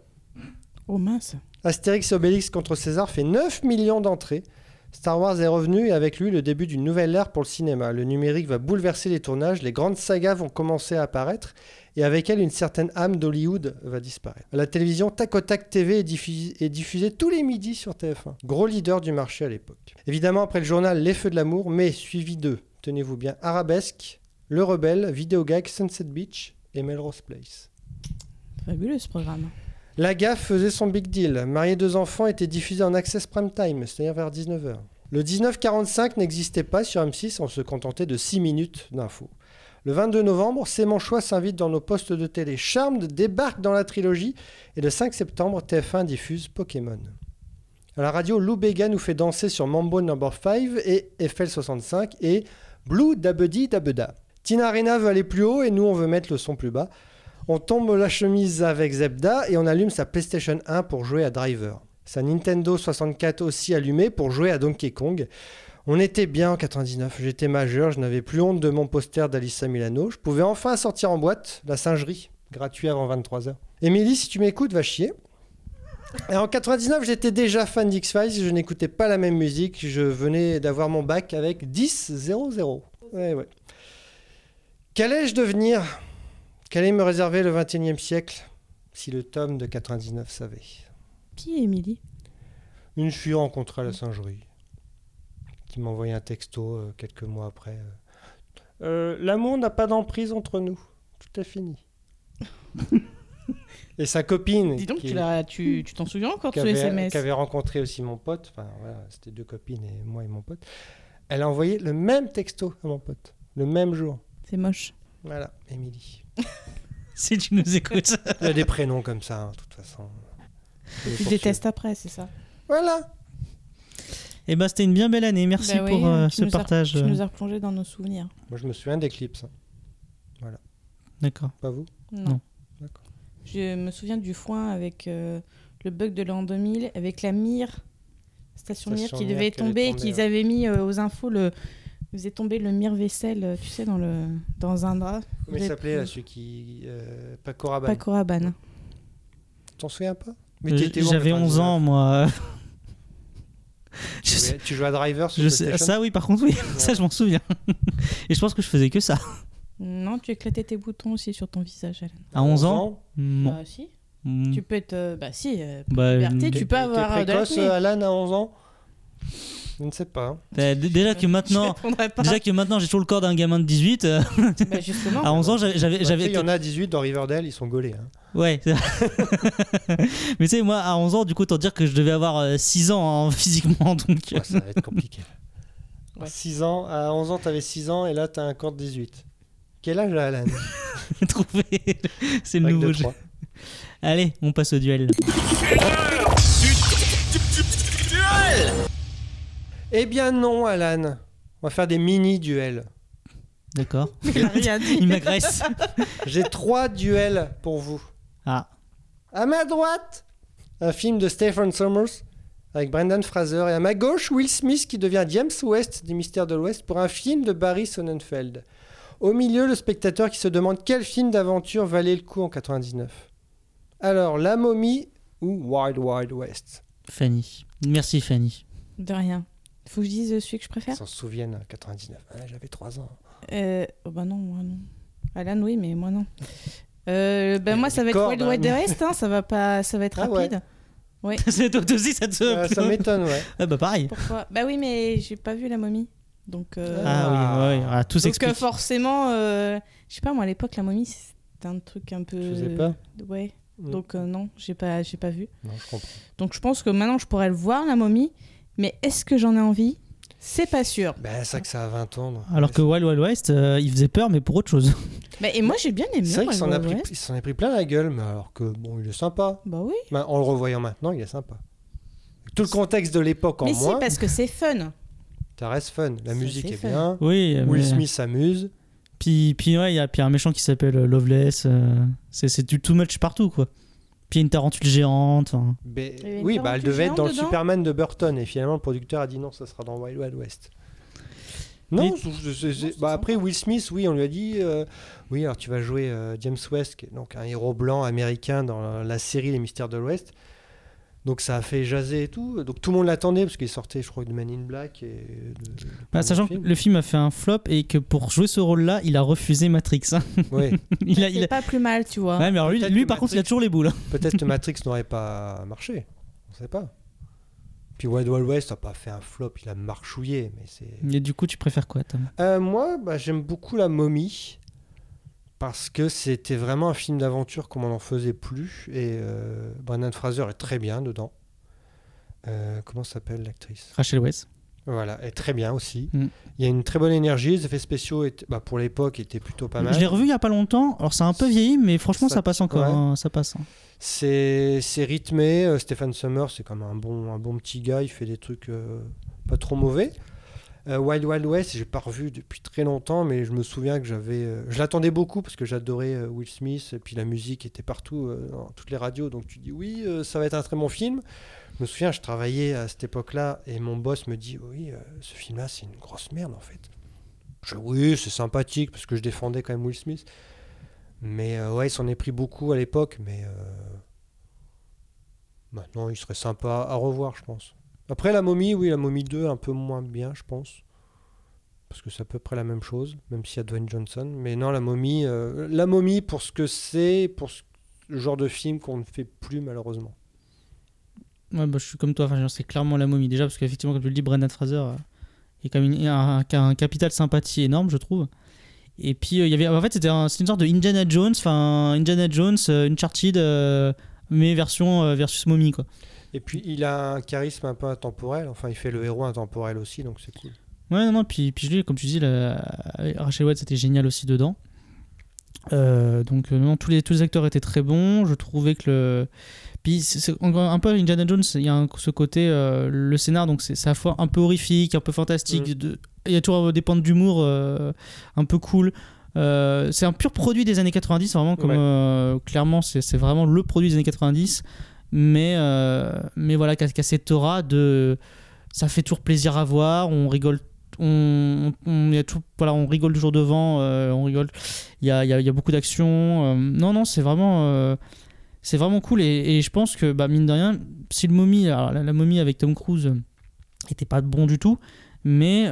Oh mince. Astérix et Obélix contre César fait 9 millions d'entrées. Star Wars est revenu et avec lui le début d'une nouvelle ère pour le cinéma. Le numérique va bouleverser les tournages, les grandes sagas vont commencer à apparaître et avec elle une certaine âme d'Hollywood va disparaître. La télévision, Tac au Tac TV est diffusée, est diffusée tous les midis sur TF1. Gros leader du marché à l'époque. Évidemment, après le journal Les Feux de l'amour, mais suivi de, tenez-vous bien, Arabesque, Le Rebelle, Vidéogag, Sunset Beach et Melrose Place. Fabuleux ce programme. La faisait son big deal. Marié deux enfants était diffusé en access prime time, c'est-à-dire vers 19h. Le 1945 n'existait pas sur M6, on se contentait de 6 minutes d'infos. Le 22 novembre, C'est choix s'invite dans nos postes de télé. Charmed débarque dans la trilogie et le 5 septembre, TF1 diffuse Pokémon. À la radio, Lou Bega nous fait danser sur Mambo No. 5 et FL65 et Blue Dabedi Dabeda. Tina Arena veut aller plus haut et nous on veut mettre le son plus bas. On tombe la chemise avec Zebda et on allume sa PlayStation 1 pour jouer à Driver. Sa Nintendo 64 aussi allumée pour jouer à Donkey Kong. On était bien en 99, j'étais majeur, je n'avais plus honte de mon poster d'Alissa Milano. Je pouvais enfin sortir en boîte, la singerie, gratuit avant 23h. Émilie, si tu m'écoutes, va chier. Et en 99, j'étais déjà fan d'X-Files, je n'écoutais pas la même musique, je venais d'avoir mon bac avec 10-0-0. Ouais, ouais. Qu'allais-je devenir? Qu'allait me réserver le 21e siècle si le tome de 99 savait? Qui est Émilie? Une fille rencontrée à la singerie qui m'a envoyé un texto euh, quelques mois après. euh, Euh, L'amour n'a pas d'emprise entre nous. Tout est fini. Et sa copine. Dis donc, qui- tu t'en souviens encore de ce SMS qui avait rencontré aussi mon pote, enfin voilà, c'était deux copines et moi et mon pote. Elle a envoyé le même texto à mon pote, le même jour. C'est moche. Voilà, Émilie. Si tu nous écoutes. Il y a des prénoms comme ça, hein, de toute façon. Tu détestes après, c'est ça? Voilà. Et bah, c'était une bien belle année. Merci Bah oui, pour euh, tu ce as- partage. Tu euh, nous as replongé dans nos souvenirs. Moi, je me souviens d'Eclipse. hein. D'accord. Pas vous? Non. Non. D'accord. Je me souviens du foin avec euh, le bug de l'an 2000, avec la mire, station, Station mire qui Mire devait tomber, tomber, qu'ils ouais. avaient mis euh, aux infos le. Ils faisaient tomber le mire vaisselle, euh, tu sais, dans, le, dans un drap. Comment il s'appelait là, celui qui. Euh, Paco Rabanne. Paco Rabanne. T'en souviens pas? T'étais où en J'avais 11 ans, 99? moi. Tu jouais- Tu jouais à Driver sur Je sais, PlayStation? ça oui, par contre, oui, ça je m'en souviens. Et je pense que je faisais que ça. Non, tu éclatais tes boutons aussi sur ton visage, Alan. À 11 ans Non. Bah, si. Mm. Tu peux être. euh, bah, si. euh, Bah, puberté, euh, tu peux avoir précoce, Alan, à 11 ans? Je ne sais pas. Bah, déjà que maintenant, déjà que maintenant j'ai toujours le corps d'un gamin de 18. euh, Bah, justement. à 11 ans, j'avais, Il y en a 18 dans Riverdale, ils sont gaulés. hein. Ouais. c'est- Mais tu sais, moi, à 11 ans, du coup, autant dire que je devais avoir 6 ans hein, physiquement. Donc, Ouais, ça va être compliqué. Ouais. 6 ans, à 11 ans, t'avais 6 ans et là, t'as un corps de 18. Quel âge Alan? Trouver. C'est le nouveau jeu. Allez, on passe au duel. Eh bien non, Alan. On va faire des mini-duels. D'accord. Il a rien dit. Il m'agresse. J'ai trois duels pour vous. Ah, À ma droite, un film de Stephen Sommers avec Brendan Fraser. Et à ma gauche, Will Smith qui devient James West des Mystères de l'Ouest pour un film de Barry Sonnenfeld. Au milieu, le spectateur qui se demande quel film d'aventure valait le coup en 99. Alors, La momie ou Wild Wild West? Fanny. Merci Fanny. De rien. Faut que je dise celui que je Ils préfère s'en souviennent, en 99. Ouais, J'avais 3 ans. euh, oh bah non, moi non. Alan, oui, mais moi non. Euh, ben moi, a ça va être cordes, Wild hein. Wild West, hein, ça va pas, ça va être Ah ouais. rapide. Oui. C'est toi aussi, ça te. Euh, ça m'étonne, ouais. Ah bah pareil. Pourquoi? Bah oui, mais j'ai pas vu la momie, donc. euh, Ah oui, ouais, ouais, ah, tout donc s'explique. euh, forcément, euh, je sais pas moi à l'époque la momie c'était un truc un peu. Je faisais pas? Ouais. Mm. Donc euh, non, j'ai pas, j'ai pas vu. Non, je comprends. Donc je pense que maintenant je pourrais le voir la momie, mais est-ce que j'en ai envie? C'est pas sûr. Ben, c'est vrai que ça a 20 ans. Alors que Wild Wild West, euh, il faisait peur, mais pour autre chose. Bah, et moi j'ai bien aimé. C'est vrai qu'il Wild s'en a, a pris plein la gueule, mais alors que bon, il est sympa. Bah oui. Ben, en le revoyant maintenant, il est sympa. Tout le contexte de l'époque en mais si moins, parce que c'est fun. ça reste fun. La Ça, musique est fun. bien. Oui, Will mais- Smith s'amuse. Puis, puis ouais, il y a puis un méchant qui s'appelle euh, Loveless. euh, c'est c'est du too much partout, quoi. Puis il y a une tarentule géante. une oui, bah, elle devait être dans le dedans Superman de Burton. Et finalement, le producteur a dit non, ça sera dans Wild Wild West. Non, Mais- bah, après Will Smith, oui, on lui a dit euh, oui, alors tu vas jouer euh, James West, qui est donc un héros blanc américain dans la, la série Les Mystères de l'Ouest. Donc ça a fait jaser et tout. Donc tout le monde l'attendait parce qu'il sortait, je crois, de Man in Black. Et de- de Bah, sachant que le film a fait un flop et que pour jouer ce rôle-là, il a refusé Matrix. hein. Ouais. il a, il a- pas plus mal, tu vois. Ouais, mais alors lui, Peut-être lui que par contre, il a Matrix- toujours les boules. hein. Peut-être que Matrix n'aurait pas marché. On sait pas. Puis Wild Wild West n'a pas fait un flop, il a marchouillé. Mais c'est. Et du coup, tu préfères quoi, Tom? Euh, moi, bah, j'aime beaucoup La Momie parce que c'était vraiment un film d'aventure comme on n'en faisait plus. Et euh, Brendan Fraser est très bien dedans. Euh, comment s'appelle l'actrice? Rachel Weisz. Voilà, est très bien aussi. Mm. Il y a une très bonne énergie. Les effets spéciaux, étaient- bah, pour l'époque, étaient plutôt pas mal. Je l'ai revu il y a pas longtemps. Alors c'est un peu vieilli, mais franchement, ça, Ça- passe encore. ouais. hein, ça passe. hein. C'est c'est rythmé. euh, Stephen Summers, c'est comme un bon, un bon petit gars. Il fait des trucs euh, pas trop mauvais. Euh, Wild Wild West, j'ai pas revu depuis très longtemps, mais je me souviens que j'avais, euh, je l'attendais beaucoup parce que j'adorais euh, Will Smith et puis la musique était partout dans toutes les radios. Donc tu dis oui, ça va être un très bon film. Je me souviens, je travaillais à cette époque-là et mon boss me dit oui, ce film-là c'est une grosse merde en fait. Je oui, c'est sympathique parce que je défendais quand même Will Smith. Mais ouais, il s'en est pris beaucoup à l'époque, mais maintenant il serait sympa à revoir, je pense. Après la momie, oui, la momie 2, un peu moins bien, je pense. Parce que c'est à peu près la même chose, même s'il y a Dwayne Johnson. Mais non, la momie, euh, la momie pour ce que c'est, pour ce- genre de film qu'on ne fait plus malheureusement. Ouais, bah, je suis comme toi. Enfin, c'est clairement la momie. Déjà, parce qu'effectivement, comme tu le dis, Brendan Fraser euh, est quand même un, capital sympathie énorme, je trouve. Et puis, euh, y avait. En fait, c'était une sorte de Indiana Jones. Enfin, Indiana Jones, euh, Uncharted, mais version versus momie, quoi. Et puis il a un charisme un peu intemporel, enfin il fait le héros intemporel aussi, donc c'est cool. Ouais, non, non, puis, puis je dis, comme tu dis, la, Rachel Weisz c'était génial aussi dedans. Euh, donc, euh, non, tous les, tous les acteurs étaient très bons. Je trouvais que le. Puis, c'est un peu Indiana Jones, il y a un- ce côté, euh, le scénar, donc c'est à la fois un peu horrifique, un peu fantastique. Mm. de- Il y a toujours des points d'humour euh, un peu cool. C'est un pur produit des années 90, vraiment, comme Ouais. clairement, c'est vraiment le produit des années 90. Mais, euh, mais voilà, cette aura de. Ça fait toujours plaisir à voir, on rigole on, on, y a tout, voilà, on rigole toujours devant, euh, on rigole. Il y a, y a- y a beaucoup d'action. euh, non, non, c'est vraiment, euh, c'est vraiment cool. Et, et je pense que, bah, mine de rien, si le momie, alors, la, la momie avec Tom Cruise était pas bon du tout, mais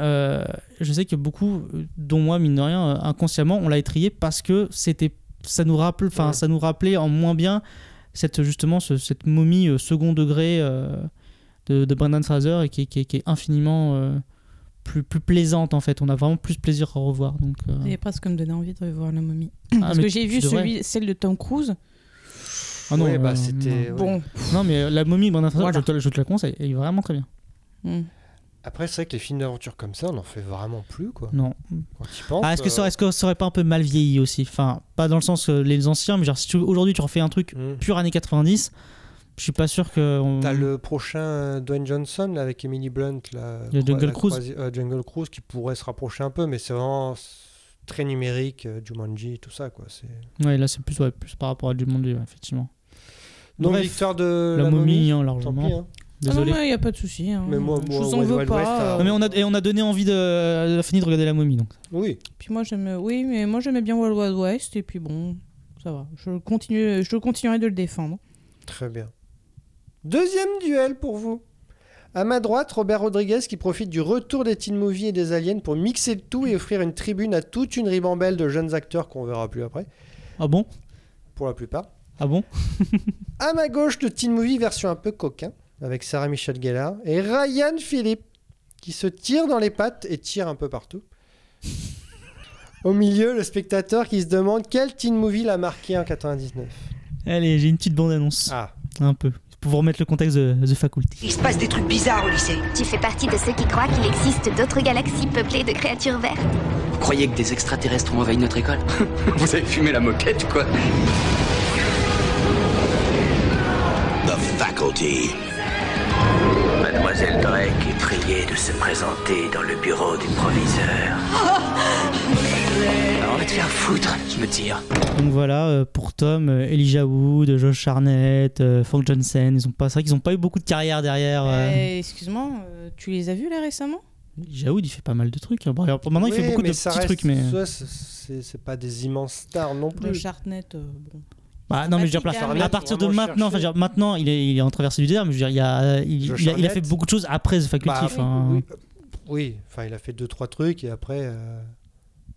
je sais que beaucoup, dont moi, mine de rien, inconsciemment, on l'a étrié parce que c'était, ça nous rappelait, enfin, Ouais. ça nous rappelait en moins bien cette justement ce- cette momie euh, second degré euh, de, de Brendan Fraser et qui, est- qui est- qui est infiniment euh, plus, plus plaisante en fait. On a vraiment plus plaisir à revoir. Donc, euh, Il presque me donner envie de voir la momie. ah, Parce que j'ai vu celui, celle de Tom Cruise. Ah non, Ouais, bah, euh, c'était-. Bon, Non, mais la momie Brendan Fraser, Voilà. je, te, je te la conseille, elle est vraiment très bien. hmm. Après, c'est vrai que les films d'aventure comme ça, on n'en fait vraiment plus, quoi. Non. Ah, est-ce que, ça, euh, est-ce que ça aurait pas un peu mal vieilli aussi? Enfin, pas dans le sens euh, les anciens, mais genre si tu- aujourd'hui tu refais un truc hmm. pur années 90, je suis pas sûr que. on- T'as le prochain euh, Dwayne Johnson là, avec Emily Blunt, là, Le Croi- Jungle la Cruise. croisi- euh, Jungle Cruise qui pourrait se rapprocher un peu, mais c'est vraiment s- très numérique, euh, Jumanji, tout ça quoi. C'est... Ouais, là c'est plus, ouais, plus par rapport à du monde, ouais, effectivement. Donc Bref, victoire de la, la, momie, hein, Tant largement. pis, hein. Désolé. il n'y a pas de souci. hein. Mais moi- je vous en veux pas. West, euh, Non, mais on a, et on a donné envie de, famille de regarder la momie. Donc. Oui. Puis moi, j'aime. Oui, mais moi, j'aimais bien Wild Wild West. Et puis bon, ça va. Je, continue, je continuerai de le défendre. Très bien. Deuxième duel pour vous. À ma droite, Robert Rodriguez qui profite du retour des teen movies et des aliens pour mixer le tout et offrir une tribune à toute une ribambelle de jeunes acteurs qu'on verra plus après, Ah bon? Pour la plupart. Ah bon? À ma gauche, de teen movie version un peu coquin, avec Sarah Michelle Gellar et Ryan Philippe qui se tire dans les pattes et tire un peu partout. Au milieu, le spectateur qui se demande quel teen movie l'a marqué en 99. Allez, j'ai une petite bande-annonce. Ah, Un peu. Pour vous remettre le contexte de The Faculty. Il se passe des trucs bizarres au lycée. Tu fais partie de ceux qui croient qu'il existe d'autres galaxies peuplées de créatures vertes Vous croyez que des extraterrestres ont envahi notre école? Vous avez fumé la moquette, quoi The Faculty. Mademoiselle Drake est priée de se présenter dans le bureau du proviseur. On va te faire foutre, je me tire. Donc voilà, euh, pour Tom, euh, Elijah Wood, Josh Harnett, euh, Frank Johnson, ils ont pas, c'est vrai qu'ils ont pas eu beaucoup de carrière derrière. euh. Euh, Excuse-moi, tu les as vus là récemment? Elijah Wood, il fait pas mal de trucs. hein. Bon, alors, maintenant, il fait beaucoup de petits reste- trucs, mais. c'est- pas des immenses stars non Le plus. Chartnet, euh, bon. Bah, non, mais je veux dire, là, à partir de maintenant, enfin, cherché. je veux dire, maintenant, il est, il est en traversée du désert, mais je veux dire, il, y a, il, Josh il a, il a Hartnett. fait beaucoup de choses après The Faculty. Bah, oui, oui, enfin, il a fait deux trois trucs et après, euh,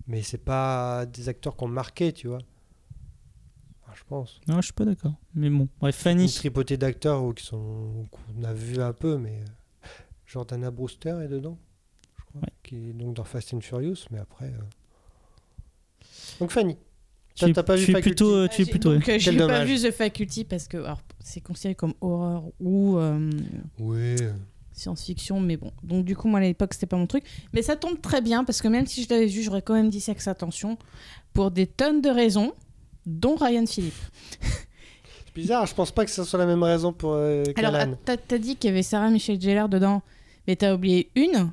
mais c'est pas des acteurs qu'on marqué, tu vois. Enfin, je pense. Non, je suis pas d'accord. Mais bon, bref, Une Fanny. tripotée d'acteurs ou qui sont qu'on a vu un peu, mais euh, Jordana Brewster est dedans, je crois, Ouais. qui est donc dans Fast and Furious, mais après. euh. Donc Fanny, Tu t'as pas vu tu es Faculty plutôt, euh, tu es J'ai- plutôt. donc, euh, j'ai Quel pas dommage. vu The Faculty parce que alors, c'est considéré comme horreur ou euh, oui, science-fiction, mais bon. Donc du coup, moi à l'époque, c'était pas mon truc. Mais ça tombe très bien parce que même si je l'avais vu, j'aurais quand même dit sexe attention pour des tonnes de raisons, dont Ryan Philippe. c'est bizarre. Je pense pas que ce soit la même raison pour euh, Alors, qu'Alan. t'as t'as dit qu'il y avait Sarah Michelle Gellar dedans, mais t'as oublié une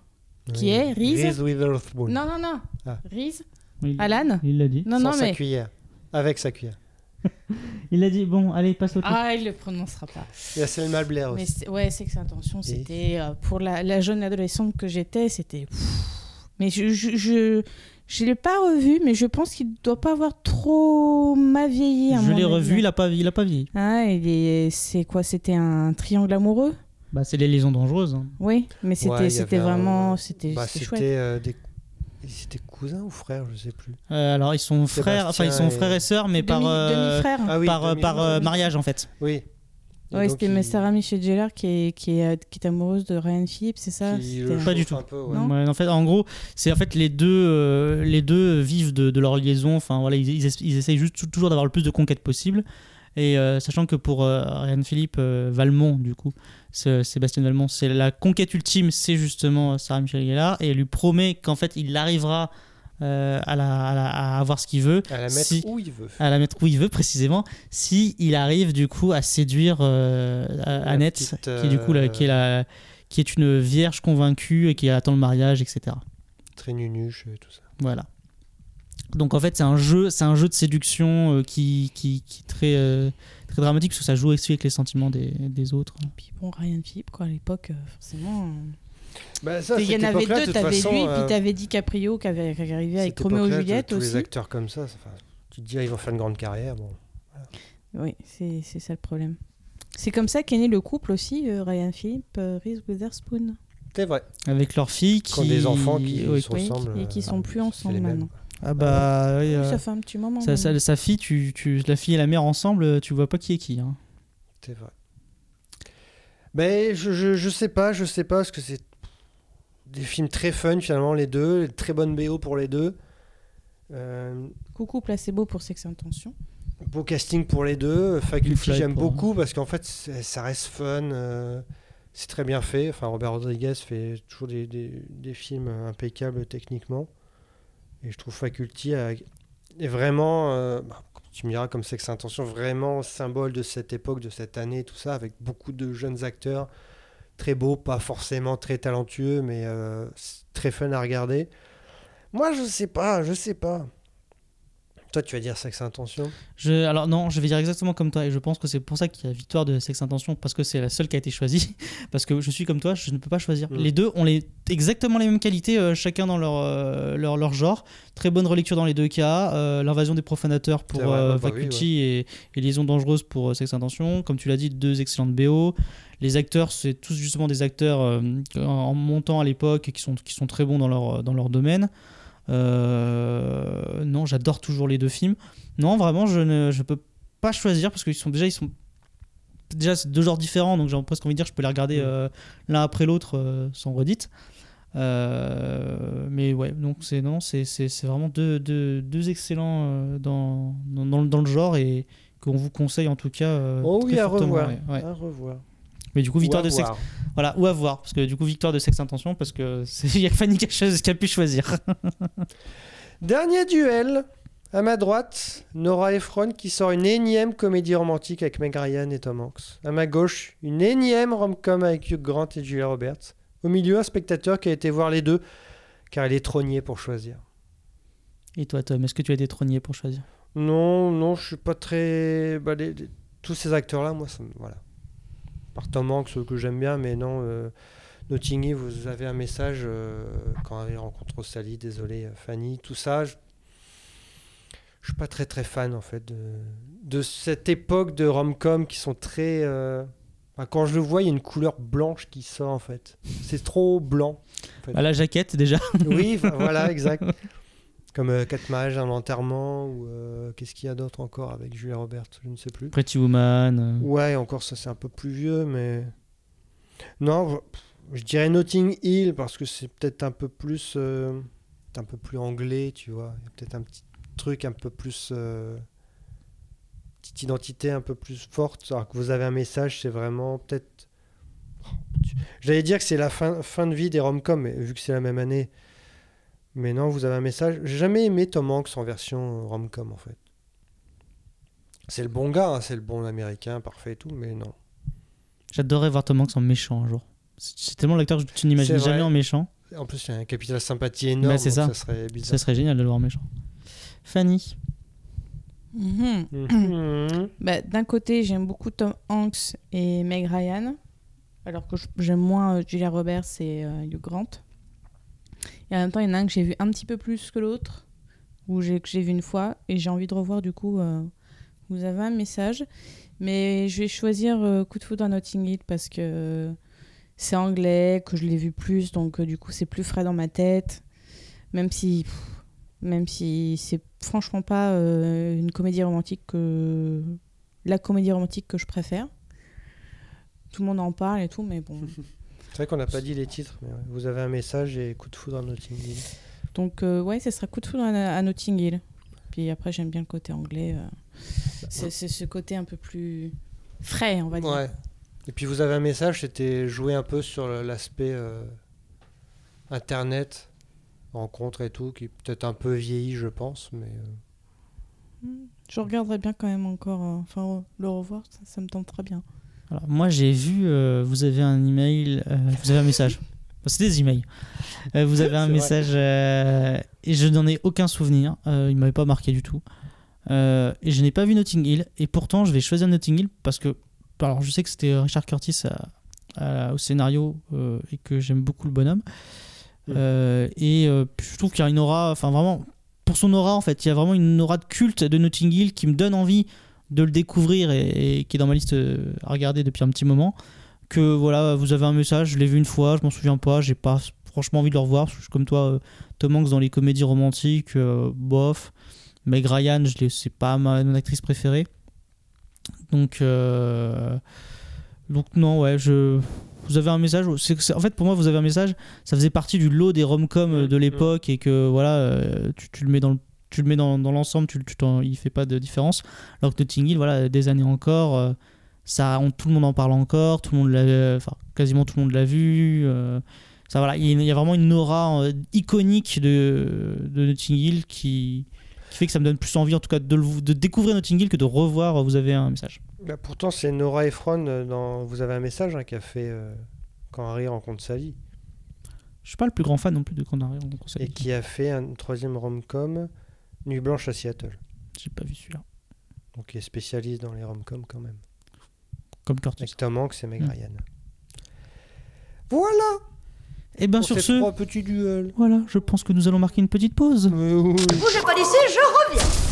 qui Oui. est Reese. Reese Witherspoon. Non, non, non. Ah. Reese Il- Alan Il l'a dit. Non, Sans non, sa mais. cuillère. Avec sa cuillère. Il l'a dit. Bon, allez, passe au truc. Ah, il le prononcera pas. Il y a Selma Blair Mais aussi. c'est- ouais, c'est que sa intention, c'était euh, pour la, la jeune adolescente que j'étais, c'était. Mais je je je, je l'ai pas revu, mais je pense qu'il doit pas avoir trop mal vieilli. à je mon l'ai avis. revu, il a pas, il a pas vieilli. Ah, il est- c'est quoi C'était un triangle amoureux? Bah, c'est les liaisons dangereuses. hein. Oui, mais c'était Ouais, il y c'était avait un- vraiment c'était Bah, c'était c'était chouette. euh, des. C'était cousins ou frères, je sais plus. Euh, alors, ils sont frères, enfin, ils sont et- frères et sœurs, mais par, euh, demi-frère. Ah oui, par, euh, demi- par euh, mariage en fait. Oui. Et ouais, donc, c'était il- Sarah Michelle Gellar qui est, qui, est, qui est amoureuse de Ryan Phillips, c'est ça qui C'était- le Pas du chauffe tout. un peu, ouais. Non. Ouais, en fait, en gros, c'est en fait les deux, euh, les deux vivent de, de leur liaison. Enfin voilà, ils, ils, es- ils essayent juste tou- toujours d'avoir le plus de conquêtes possible. Et euh, sachant que pour euh, Ryan Philippe euh, Valmont, du coup, Sébastien Valmont, c'est la conquête ultime, c'est justement euh, Sarah Michelle Gellar, et elle lui promet qu'en fait, il arrivera euh, à, la- à la- à avoir ce qu'il veut, À la mettre Si- où il veut. à la mettre où il veut précisément, si il arrive du coup à séduire euh, à- Annette, petite, qui est du coup la- qui est la qui est une vierge convaincue et qui attend le mariage, etc. Très nunuche et tout ça. Voilà. Donc en fait c'est un jeu, c'est un jeu de séduction euh, qui, qui, qui est très, euh, très dramatique parce que ça joue aussi avec les sentiments des, des autres. Puis bon, Ryan Philippe, quoi, à l'époque, euh, forcément. euh, Bah, ça, Il y en avait deux, t'avais lui, façon, puis euh, t'avais DiCaprio qui avait qui est arrivé avec Roméo et Juliette tous aussi. les acteurs comme ça, enfin, tu te dis, ah, ils vont faire une grande carrière. Bon. Oui, c'est c'est ça le problème. C'est comme ça qu'est né le couple aussi, euh, Ryan Philippe, euh, Reese Witherspoon. C'est vrai. Avec leur fille qui Qui ont des enfants qui Oui. Oui, ressemblent. et qui euh, sont plus c'est ensemble mêmes, maintenant. Ah bah oui, Oui, euh, Ça fait un petit moment. sa, sa- maintenant. sa fille, tu, tu, la fille et la mère ensemble, tu vois pas qui est qui. hein. C'est vrai. Mais je, je, je sais pas, je sais pas, parce que c'est des films très fun finalement, les deux, très bonne BO pour les deux. Euh, Coucou placebo pour Sex Intention. beau casting pour les deux. Faculty, j'aime beaucoup parce qu'en fait, ça reste fun. euh, c'est très bien fait. Enfin, Robert Rodriguez fait toujours des, des- des films impeccables techniquement. Et je trouve Faculty est vraiment, euh, bah, tu me diras comme Sex Intention, vraiment symbole de cette époque, de cette année, tout ça, avec beaucoup de jeunes acteurs. Très beaux, pas forcément très talentueux, mais euh, très fun à regarder. Moi, je sais pas, je sais pas. Toi, tu vas dire sexe intention. Je, alors non, je vais dire exactement comme toi et je pense que c'est pour ça qu'il y a victoire de Sex Intention parce que c'est la seule qui a été choisie. parce que je suis comme toi, je ne peux pas choisir. Mm. Les deux ont les, exactement les mêmes qualités, euh, chacun dans leur, euh, leur, leur genre. Très bonne relecture dans les deux cas. euh, L'invasion des profanateurs pour bah, bah oui, Vacuti et, et Liaison dangereuse pour Sex Intention. Comme tu l'as dit, deux excellentes BO. Les acteurs, c'est tous justement des acteurs en, montant à l'époque et qui sont, qui sont très bons dans leur, dans leur domaine. Euh, non, j'adore toujours les deux films. Non, vraiment, je ne je peux pas choisir parce qu'ils sont déjà ils sont déjà c'est deux genres différents, donc j'ai presque envie de dire je peux les regarder Mm. euh, l'un après l'autre euh, sans redite. Mais ouais, donc c'est non, c'est vraiment deux, deux, deux excellents dans, dans, dans le- dans le genre et qu'on vous conseille en tout cas. Oh oui, à fortement, revoir. ouais, ouais. À revoir. Mais du coup, victoire de sexe. Voilà, ou à voir. Parce que du coup, victoire de sexe intention, parce que c'est- il y a Fanny qui a, cho- qui a pu choisir. Dernier duel. À ma droite, Nora Ephron qui sort une énième comédie romantique avec Meg Ryan et Tom Hanks. À ma gauche, une énième rom-com avec Hugh Grant et Julia Roberts. Au milieu, un spectateur qui a été voir les deux, car il est trônier pour choisir. Et toi, Tom, est-ce que tu as des trôniers pour choisir? Non, non, je suis pas très. bah, les- les- Tous ces acteurs-là, moi, ça me. Voilà. Par Tom Hanks, que j'aime bien, mais non. Euh... Notting Hill, vous avez un message euh, quand il rencontre Sally, désolé, euh, Fanny, tout ça. Je... je suis pas très très fan en fait de, de cette époque de rom-com qui sont très. euh, quand je le vois, il y a une couleur blanche qui sort en fait. C'est trop blanc. en fait. À la jaquette, déjà. Oui, voilà, exact. Comme euh, Quatre mariages, un enterrement, ou euh, qu'est-ce qu'il y a d'autre encore avec Julia Roberts? Je ne sais plus. Pretty Woman. euh. Ouais, encore ça, c'est un peu plus vieux, mais. Non, je- je dirais Notting Hill parce que c'est peut-être un peu plus. euh, un peu plus anglais, tu vois. Il y a peut-être un petit truc un peu plus. euh, petite identité un peu plus forte. Alors que vous avez un message, c'est vraiment peut-être. J'allais dire que c'est la fin, fin de vie des rom-coms, mais vu que c'est la même année. Mais non, vous avez un message. J'ai jamais aimé Tom Hanks en version rom-com, en fait. C'est le bon gars, hein, c'est le bon américain, parfait et tout, mais non. J'adorerais voir Tom Hanks en méchant un jour. C'est c'est tellement l'acteur que tu n'imagines C'est jamais en méchant. En plus, il y a un capital sympathie énorme, Bah, c'est donc ça. ça serait bizarre. Ça serait génial de le voir en méchant. Fanny. Mhm. Mhm. Bah, D'un côté, j'aime beaucoup Tom Hanks et Meg Ryan, alors que j'aime moins euh, Julia Roberts et euh, Hugh Grant. Et en même temps, il y en a un que j'ai vu un petit peu plus que l'autre, ou que j'ai vu une fois, et j'ai envie de revoir du coup. euh, vous avez un message, mais je vais choisir euh, Coup de foudre à Notting Hill parce que c'est anglais, que je l'ai vu plus, donc euh, du coup c'est plus frais dans ma tête. Même si, même si c'est franchement pas euh, une comédie romantique que la comédie romantique que je préfère. Tout le monde en parle et tout, mais bon. C'est vrai qu'on n'a pas dit les titres, mais ouais. vous avez un message et coup de foudre à Notting Hill. Donc euh, ouais, ce sera coup de foudre à, à Notting Hill. Puis après, j'aime bien le côté anglais. euh, c'est c'est ce côté un peu plus frais, on va dire. Ouais. Et puis vous avez un message, c'était jouer un peu sur l'aspect euh, internet, rencontre et tout, qui est peut-être un peu vieilli, je pense, mais euh, Je regarderai bien quand même encore. enfin, le revoir, ça, ça me tente très bien. Alors, moi, j'ai vu, euh, vous avez un email, euh, vous avez un message. Enfin, c'est des emails. Euh, vous avez un message euh, et je n'en ai aucun souvenir. Euh, il m'avait pas marqué du tout. Et je n'ai pas vu Notting Hill. Et pourtant, je vais choisir Notting Hill parce que, alors, je sais que c'était Richard Curtis à- à- au scénario et que j'aime beaucoup le bonhomme. Et je trouve qu'il y a une aura, enfin vraiment, pour son aura en fait, il y a vraiment une aura de culte de Notting Hill qui me donne envie de le découvrir et, et qui est dans ma liste euh, à regarder depuis un petit moment. Que voilà, vous avez un message, je l'ai vu une fois, je m'en souviens pas, j'ai pas franchement envie de le revoir. parce que je suis comme toi, euh, Tom Hanks dans les comédies romantiques, euh, bof. Meg Ryan, je c'est pas ma mon actrice préférée. Donc, euh, donc non, ouais, je. Vous avez un message. en fait, pour moi, vous avez un message. Ça faisait partie du lot des rom-coms de l'époque et que voilà, tu, tu le mets dans le tu le mets dans, dans l'ensemble, tu, tu il fait pas de différence. Alors que Notting Hill, voilà, des années encore, euh, ça, on- tout le monde en parle encore, tout le monde l'a, enfin quasiment tout le monde l'a vu. euh, ça voilà, il y, a- vraiment une aura euh, iconique de, de Notting Hill qui, qui fait que ça me donne plus envie, en tout cas, de, le- de découvrir Notting Hill que de revoir. Vous avez un message. bah, pourtant c'est Nora Ephron dans Vous avez un message hein, qui a fait Quand Harry rencontre Sally Je suis pas le plus grand fan non plus de Quand Harry rencontre Sally. et qui a fait un troisième rom-com Nuit blanche à Seattle. J'ai pas vu celui-là. Donc il est spécialiste dans les rom-coms quand même. Comme Curtis. Avec Tom Hanks et Meg Mm. Ryan. Voilà Et ben Pour sur ce, trois petits duels. voilà, je pense que nous allons marquer une petite pause. Oui, oui, oui. Bougez pas d'ici, je reviens.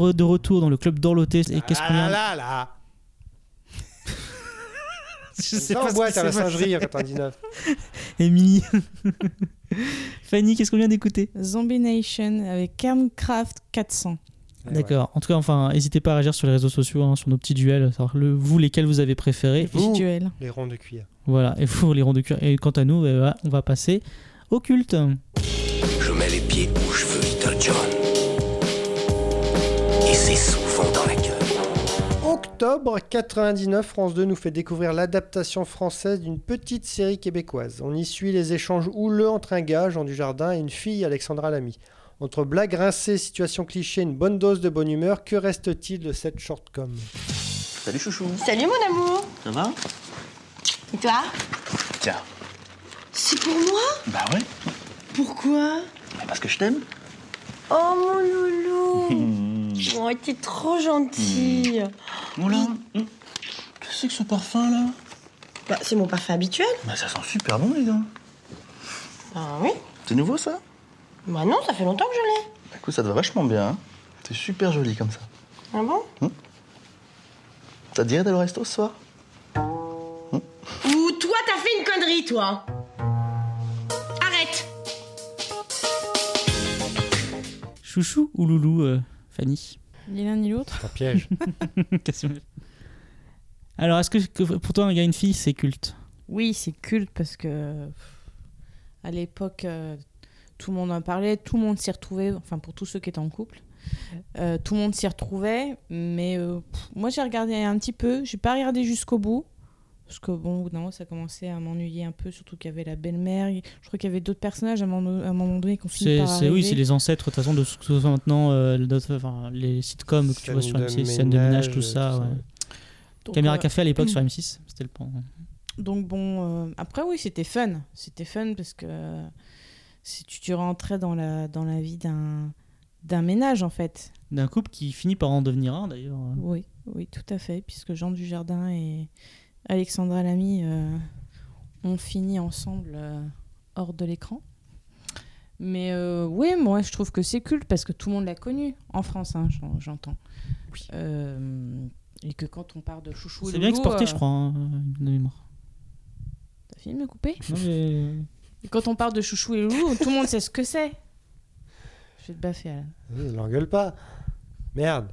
Re- de retour dans le club d'Orloté. Et qu'est-ce qu'on Ah vient là là Je sais pas boit qui à la singerie en 99. Émilie. Fanny, qu'est-ce qu'on vient d'écouter? Zombie Nation avec Kerncraft 400. D'accord. En tout cas, enfin, n'hésitez pas à réagir sur les réseaux sociaux, hein, sur nos petits duels, savoir le, vous lesquels vous avez préférés? Vous, duel. les ronds de cuir. Voilà, et vous les ronds de cuir. Et quant à nous, eh ben, on va passer au culte. Je mets les pieds où je veux, Little John. Et c'est souvent dans la gueule. Octobre 99, France 2 nous fait découvrir l'adaptation française d'une petite série québécoise. On y suit les échanges houleux entre un gars, Jean Dujardin, et une fille, Alexandra Lamy. Entre blagues rincées, situations clichés, une bonne dose de bonne humeur, que reste-t-il de cette shortcom? Salut chouchou. Salut mon amour. Ça va? Et toi? Tiens. C'est pour moi? Bah ouais. Pourquoi? Parce que je t'aime. Oh mon loulou. oh, t'es trop gentil. Oula. Qu'est-ce que c'est que ce parfum là? Bah, c'est mon parfum habituel. Bah ça sent super bon les gars. Ah oui C'est nouveau ça? Bah non, ça fait longtemps que je l'ai. Écoute, ça te va vachement bien. hein. C'est super joli comme ça. Ah bon? Ça te dirait d'aller au resto ce soir? Ou toi, t'as fait une connerie, toi Arrête Chouchou ou loulou, euh, Fanny Ni l'un ni l'autre. Un piège. Alors, est-ce que, que pour toi, un gars et une fille, c'est culte? Oui, c'est culte parce que à l'époque, euh, tout le monde en parlait, tout le monde s'y retrouvait, enfin pour tous ceux qui étaient en couple. Euh, tout le monde s'y retrouvait, mais euh, pff, moi j'ai regardé un petit peu, j'ai pas regardé jusqu'au bout, parce que bon, moment ça commençait à m'ennuyer un peu, surtout qu'il y avait la belle-mère, je crois qu'il y avait d'autres personnages à un moment, donné qu'on finit par oui, c'est les ancêtres, de toute façon, de ce que ce soit maintenant, euh, les sitcoms que tu vois sur Scène de M6, scènes de ménage, tout ça. tout ça. ouais. Donc, Caméra euh, café à l'époque sur M6, c'était le pan. Donc bon, euh, après oui, c'était fun. C'était fun parce que euh, si tu, tu rentrais dans la, dans la vie d'un, d'un ménage en fait. D'un couple qui finit par en devenir un d'ailleurs. Oui, oui, tout à fait. Puisque Jean Dujardin et Alexandra Lamy euh, ont fini ensemble euh, hors de l'écran. Mais euh, oui, moi je trouve que c'est culte parce que tout le monde l'a connu en France, hein, j'en- j'entends. Euh, et que quand on parle de chouchou et C'est bien loulou, exporté, euh, je crois, hein, de mémoire. T'as fini de me couper? Non, mais- Et quand on parle de chouchou et loulou, tout le monde sait ce que c'est. Je vais te baffer, Alain. Oui, l'engueule pas. Merde.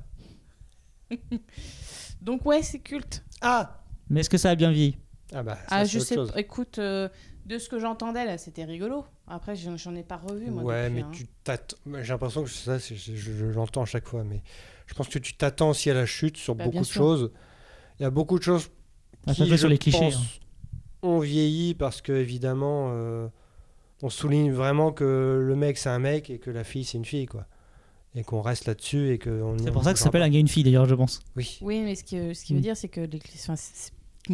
Donc ouais, c'est culte. Ah Mais est-ce que ça a bien vieilli? Ah bah, ça, Ah, c'est je autre sais chose. pas. Écoute, euh, de ce que j'entendais là, c'était rigolo. Après, j'en ai pas revu moi. Ouais, depuis, mais hein. tu t'attends. J'ai l'impression que ça, je, je- je l'entends à chaque fois, mais je pense que tu t'attends aussi à la chute sur Bah, beaucoup de sûr. choses. Il y a beaucoup de choses Ah, ça qui, fait sur les clichés, pense, hein. ont vieilli parce que évidemment, euh, on souligne vraiment que le mec c'est un mec et que la fille c'est une fille, quoi. Et qu'on reste là-dessus et que on C'est pour ça que ça s'appelle un gars et une fille d'ailleurs, je pense. Oui. Oui, mais ce qui, ce qui veut Mm. dire, c'est que les enfin,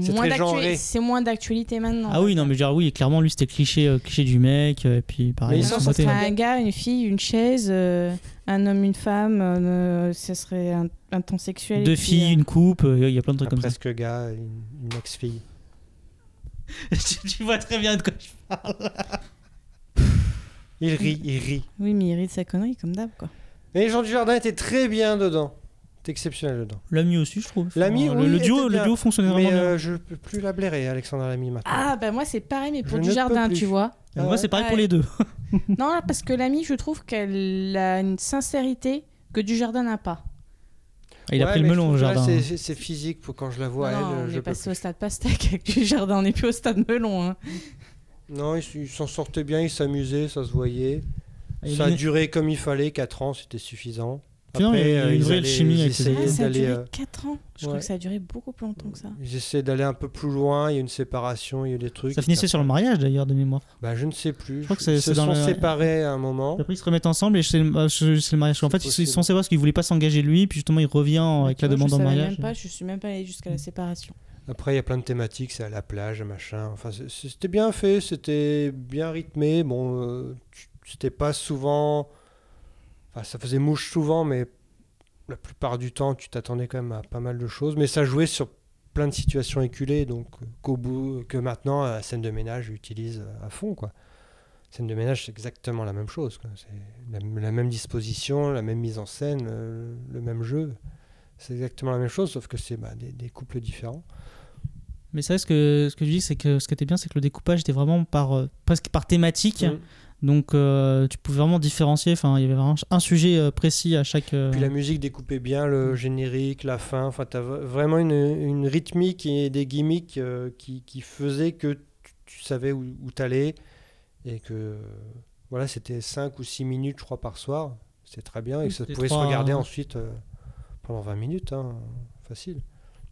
c'est moins d'actualité- c'est moins d'actualité maintenant. Ah oui, non, mais genre, oui, clairement, lui, c'était cliché, euh, cliché du mec, euh, et puis pareil. Non, son ça beauté, serait hein. un gars, une fille, une chaise, euh, un homme, une femme, euh, ça serait un, un temps sexuel. Deux puis, filles, euh, une coupe, euh, il y a plein de trucs Un comme ça. presque gars, une, une ex-fille. tu, tu vois très bien de quoi je parle. Il rit, il rit. Oui, mais il rit de sa connerie, comme d'hab, quoi. Et Jean Dujardin était très bien dedans. Exceptionnel dedans. L'ami aussi, je trouve. L'ami, Enfin, oui, le, le duo, le bien. duo fonctionnait Mais vraiment bien. euh, je peux plus la blairer, Alexandre Lamy, maintenant. Ah, bah moi, c'est pareil, mais pour Je du jardin, tu vois. Moi, c'est pareil pour les deux. non, parce que l'ami, je trouve qu'elle a une sincérité que du jardin n'a pas. Ah, il a Ouais, pris le melon au jardin. c'est- physique, pour quand je la vois, non, elle, on je est passé plus. au stade pastèque avec du jardin, on n'est plus au stade melon. Hein. Non, il, il s'en sortait bien, il s'amusait, ça se voyait. Ça a duré comme il fallait, 4 ans, c'était suffisant. Puis non, il y a- une ils vraie ils avec Ah, ça a duré euh, 4 ans. Je ouais. crois que ça a duré beaucoup plus longtemps que ça. Ils essaient d'aller un peu plus loin, il y a une séparation, il y a des trucs. Ça finissait sur le mariage d'ailleurs, de mémoire. Bah, je ne sais plus. Je crois que Ils se sont le- séparés à un moment. Après, ils se remettent ensemble et c'est le, euh, c'est le mariage. En fait, ils possible. sont séparés parce qu'il voulait pas s'engager lui, puis justement, il revient avec la vois, demande je en mariage. Même pas, je suis même pas allée jusqu'à la séparation. Après, il y a plein de thématiques, c'est à la plage, machin. Enfin, c'était bien fait, c'était bien rythmé. Bon, euh, tu- c'était pas souvent. Enfin, ça faisait mouche souvent, mais la plupart du temps, tu t'attendais quand même à pas mal de choses. Mais ça jouait sur plein de situations éculées, donc euh, qu'au bout, que maintenant, la scène de ménage utilise à fond, quoi. Scène de ménage, c'est exactement la même chose. C'est la, la même disposition, la même mise en scène, euh, le même jeu. C'est exactement la même chose, sauf que c'est bah, des- des couples différents. Mais c'est vrai, ce que, ce que je dis, c'est que ce qui était bien, c'est que le découpage était vraiment par, euh, presque par thématique. Mhm. Donc, euh, tu pouvais vraiment différencier. Enfin, il y avait vraiment un sujet euh, précis à chaque. euh, Puis la musique découpait bien le générique, la fin. Enfin, tu as vraiment une, une rythmique et des gimmicks euh, qui, qui faisaient que tu, tu savais où, où t'allais et que voilà, c'était 5 ou 6 minutes, je crois, par soir. C'était très bien et que ça pouvait se regarder ensuite euh, pendant 20 minutes, hein, facile.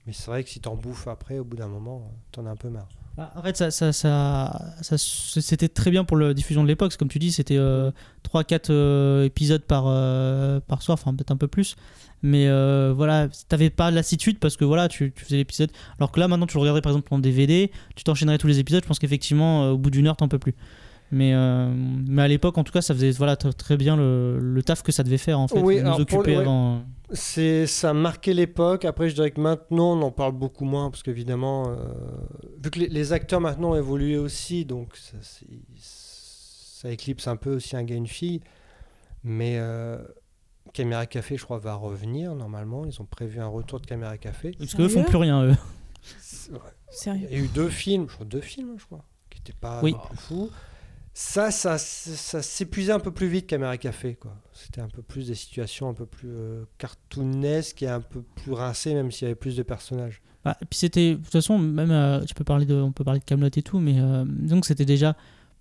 Mais c'est vrai que si t'en bouffes après, au bout d'un moment, t'en as un peu marre. Bah, En fait, ça, ça, c'était très bien pour la diffusion de l'époque. Comme tu dis, c'était 3-4 épisodes par, euh, par soir, enfin peut-être un peu plus. Mais euh, voilà, t'avais pas de lassitude parce que voilà, tu, tu faisais l'épisode. Alors que là, maintenant, tu le regarderais par exemple en DVD, tu t'enchaînerais tous les épisodes. Je pense qu'effectivement, euh, au bout d'une heure, t'en peux plus. Mais, euh, mais à l'époque, en tout cas, ça faisait voilà, tr- très bien le, le taf que ça devait faire en fait. Oui, nous occuper le- ouais. avant. C'est, ça marquait l'époque. Après, je dirais que maintenant, on en parle beaucoup moins parce qu'évidemment, euh, vu que les, les acteurs maintenant ont évolué aussi, donc ça, éclipse un peu aussi un gars et une fille. Mais euh, Caméra Café, je crois, va revenir normalement. Ils ont prévu un retour de Caméra Café. Parce qu'eux font plus rien, eux. Sérieux? Il y a eu deux films, je crois, deux films, je crois, qui n'étaient pas Oui. fous. Ça, ça, ça, s'épuisait un peu plus vite, Caméra Café, quoi. C'était un peu plus des situations un peu plus euh, cartoonesques et un peu plus rincées, même s'il y avait plus de personnages. Bah, et puis c'était, de toute façon, même, euh, tu peux parler de, on peut parler de Camelot et tout, mais euh, donc c'était déjà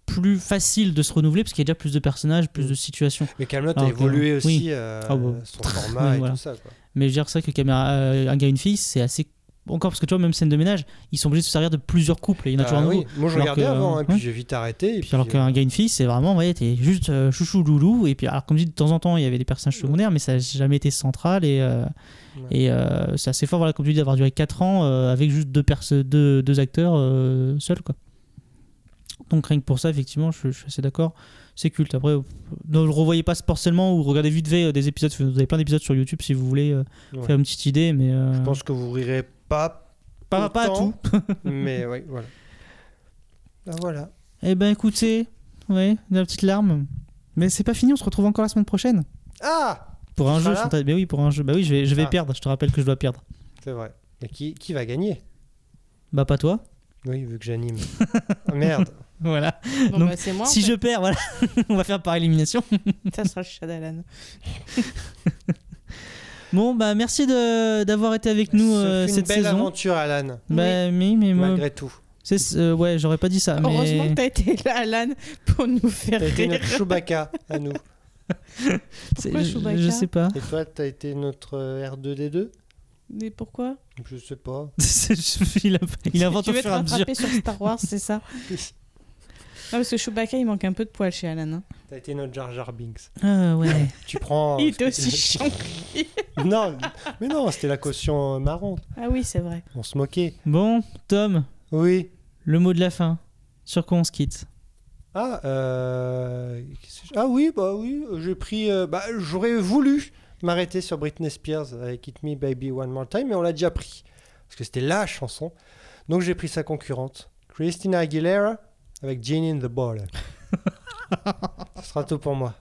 plus facile de se renouveler parce qu'il y a déjà plus de personnages, plus de situations. Mais Camelot a que- évolué aussi, oui. euh, Ah bah, son format et voilà. tout ça, quoi. Mais je veux dire ça que caméra, euh, un gars une fille, c'est assez encore parce que tu vois même scène de ménage, ils sont obligés de se servir de plusieurs couples. et Il y en a toujours Ah un nouveau. Moi, je Alors regardais que, avant, hein, euh, puis ouais. j'ai vite arrêté. Et Puis alors qu'un gars une fille, c'est vraiment ouais, t'es juste euh, chouchou loulou et puis alors comme je dis de temps en temps il y avait des personnages secondaires mais ça n'a jamais été central et euh, et euh, c'est assez fort voilà comme tu dis d'avoir duré 4 ans euh, avec juste deux deux, deux acteurs euh, seuls quoi. Donc rien que pour ça effectivement je, je suis assez d'accord c'est culte après euh, ne le revoyez pas forcément ou regardez vite fait euh, des épisodes vous avez plein d'épisodes sur YouTube si vous voulez euh, Ouais. faire une petite idée mais euh, Je pense que vous rirez pas. Pas- pas à tout. mais oui, voilà. Ben voilà. Eh ben écoutez, ouais, la petite larme. Mais c'est pas fini, on se retrouve encore la semaine prochaine. Ah Pour un jeu, Chantal. Mais oui, pour un jeu. Bah oui, je vais, je vais Ah. perdre. Je te rappelle que je dois perdre. C'est vrai. Et qui, qui va gagner? Bah pas toi. Oui, vu que j'anime. Merde. Voilà. Bon, Donc, bah, moi, si fait. je perds, voilà, on va faire par élimination. Ça sera le chat d'Alan. Bon, bah merci de- d'avoir été avec nous euh, C'est une cette belle saison. aventure, Alan. Bah oui, mais moi. Malgré tout. C'est, euh, ouais, j'aurais pas dit ça. Heureusement mais... que t'as été là, Alan, pour nous faire T'as été rire. notre Chewbacca à nous. Pourquoi je- Chewbacca je sais pas. Et toi, t'as été notre euh, R2D2 Mais pourquoi Je sais pas. il, a- il invente au fur et à mesure. rattraper sur Star Wars, c'est ça parce que Chewbacca, il manque un peu de poil chez Alan. hein. T'as été notre Jar Jar Binks. Ah ouais. Tu prends. Il était aussi chiant Non, mais non, c'était la caution euh, marron. Ah oui, c'est vrai. On se moquait. Bon, Tom. Oui. Le mot de la fin. Sur quoi on se quitte? Ah, euh... ah oui, bah oui, euh, j'ai pris. euh, bah, j'aurais voulu m'arrêter sur Britney Spears avec Hit Me Baby One More Time, mais on l'a déjà pris parce que c'était la chanson. Donc j'ai pris sa concurrente, Christina Aguilera, avec Genie in the Ball. Ce sera tout pour moi.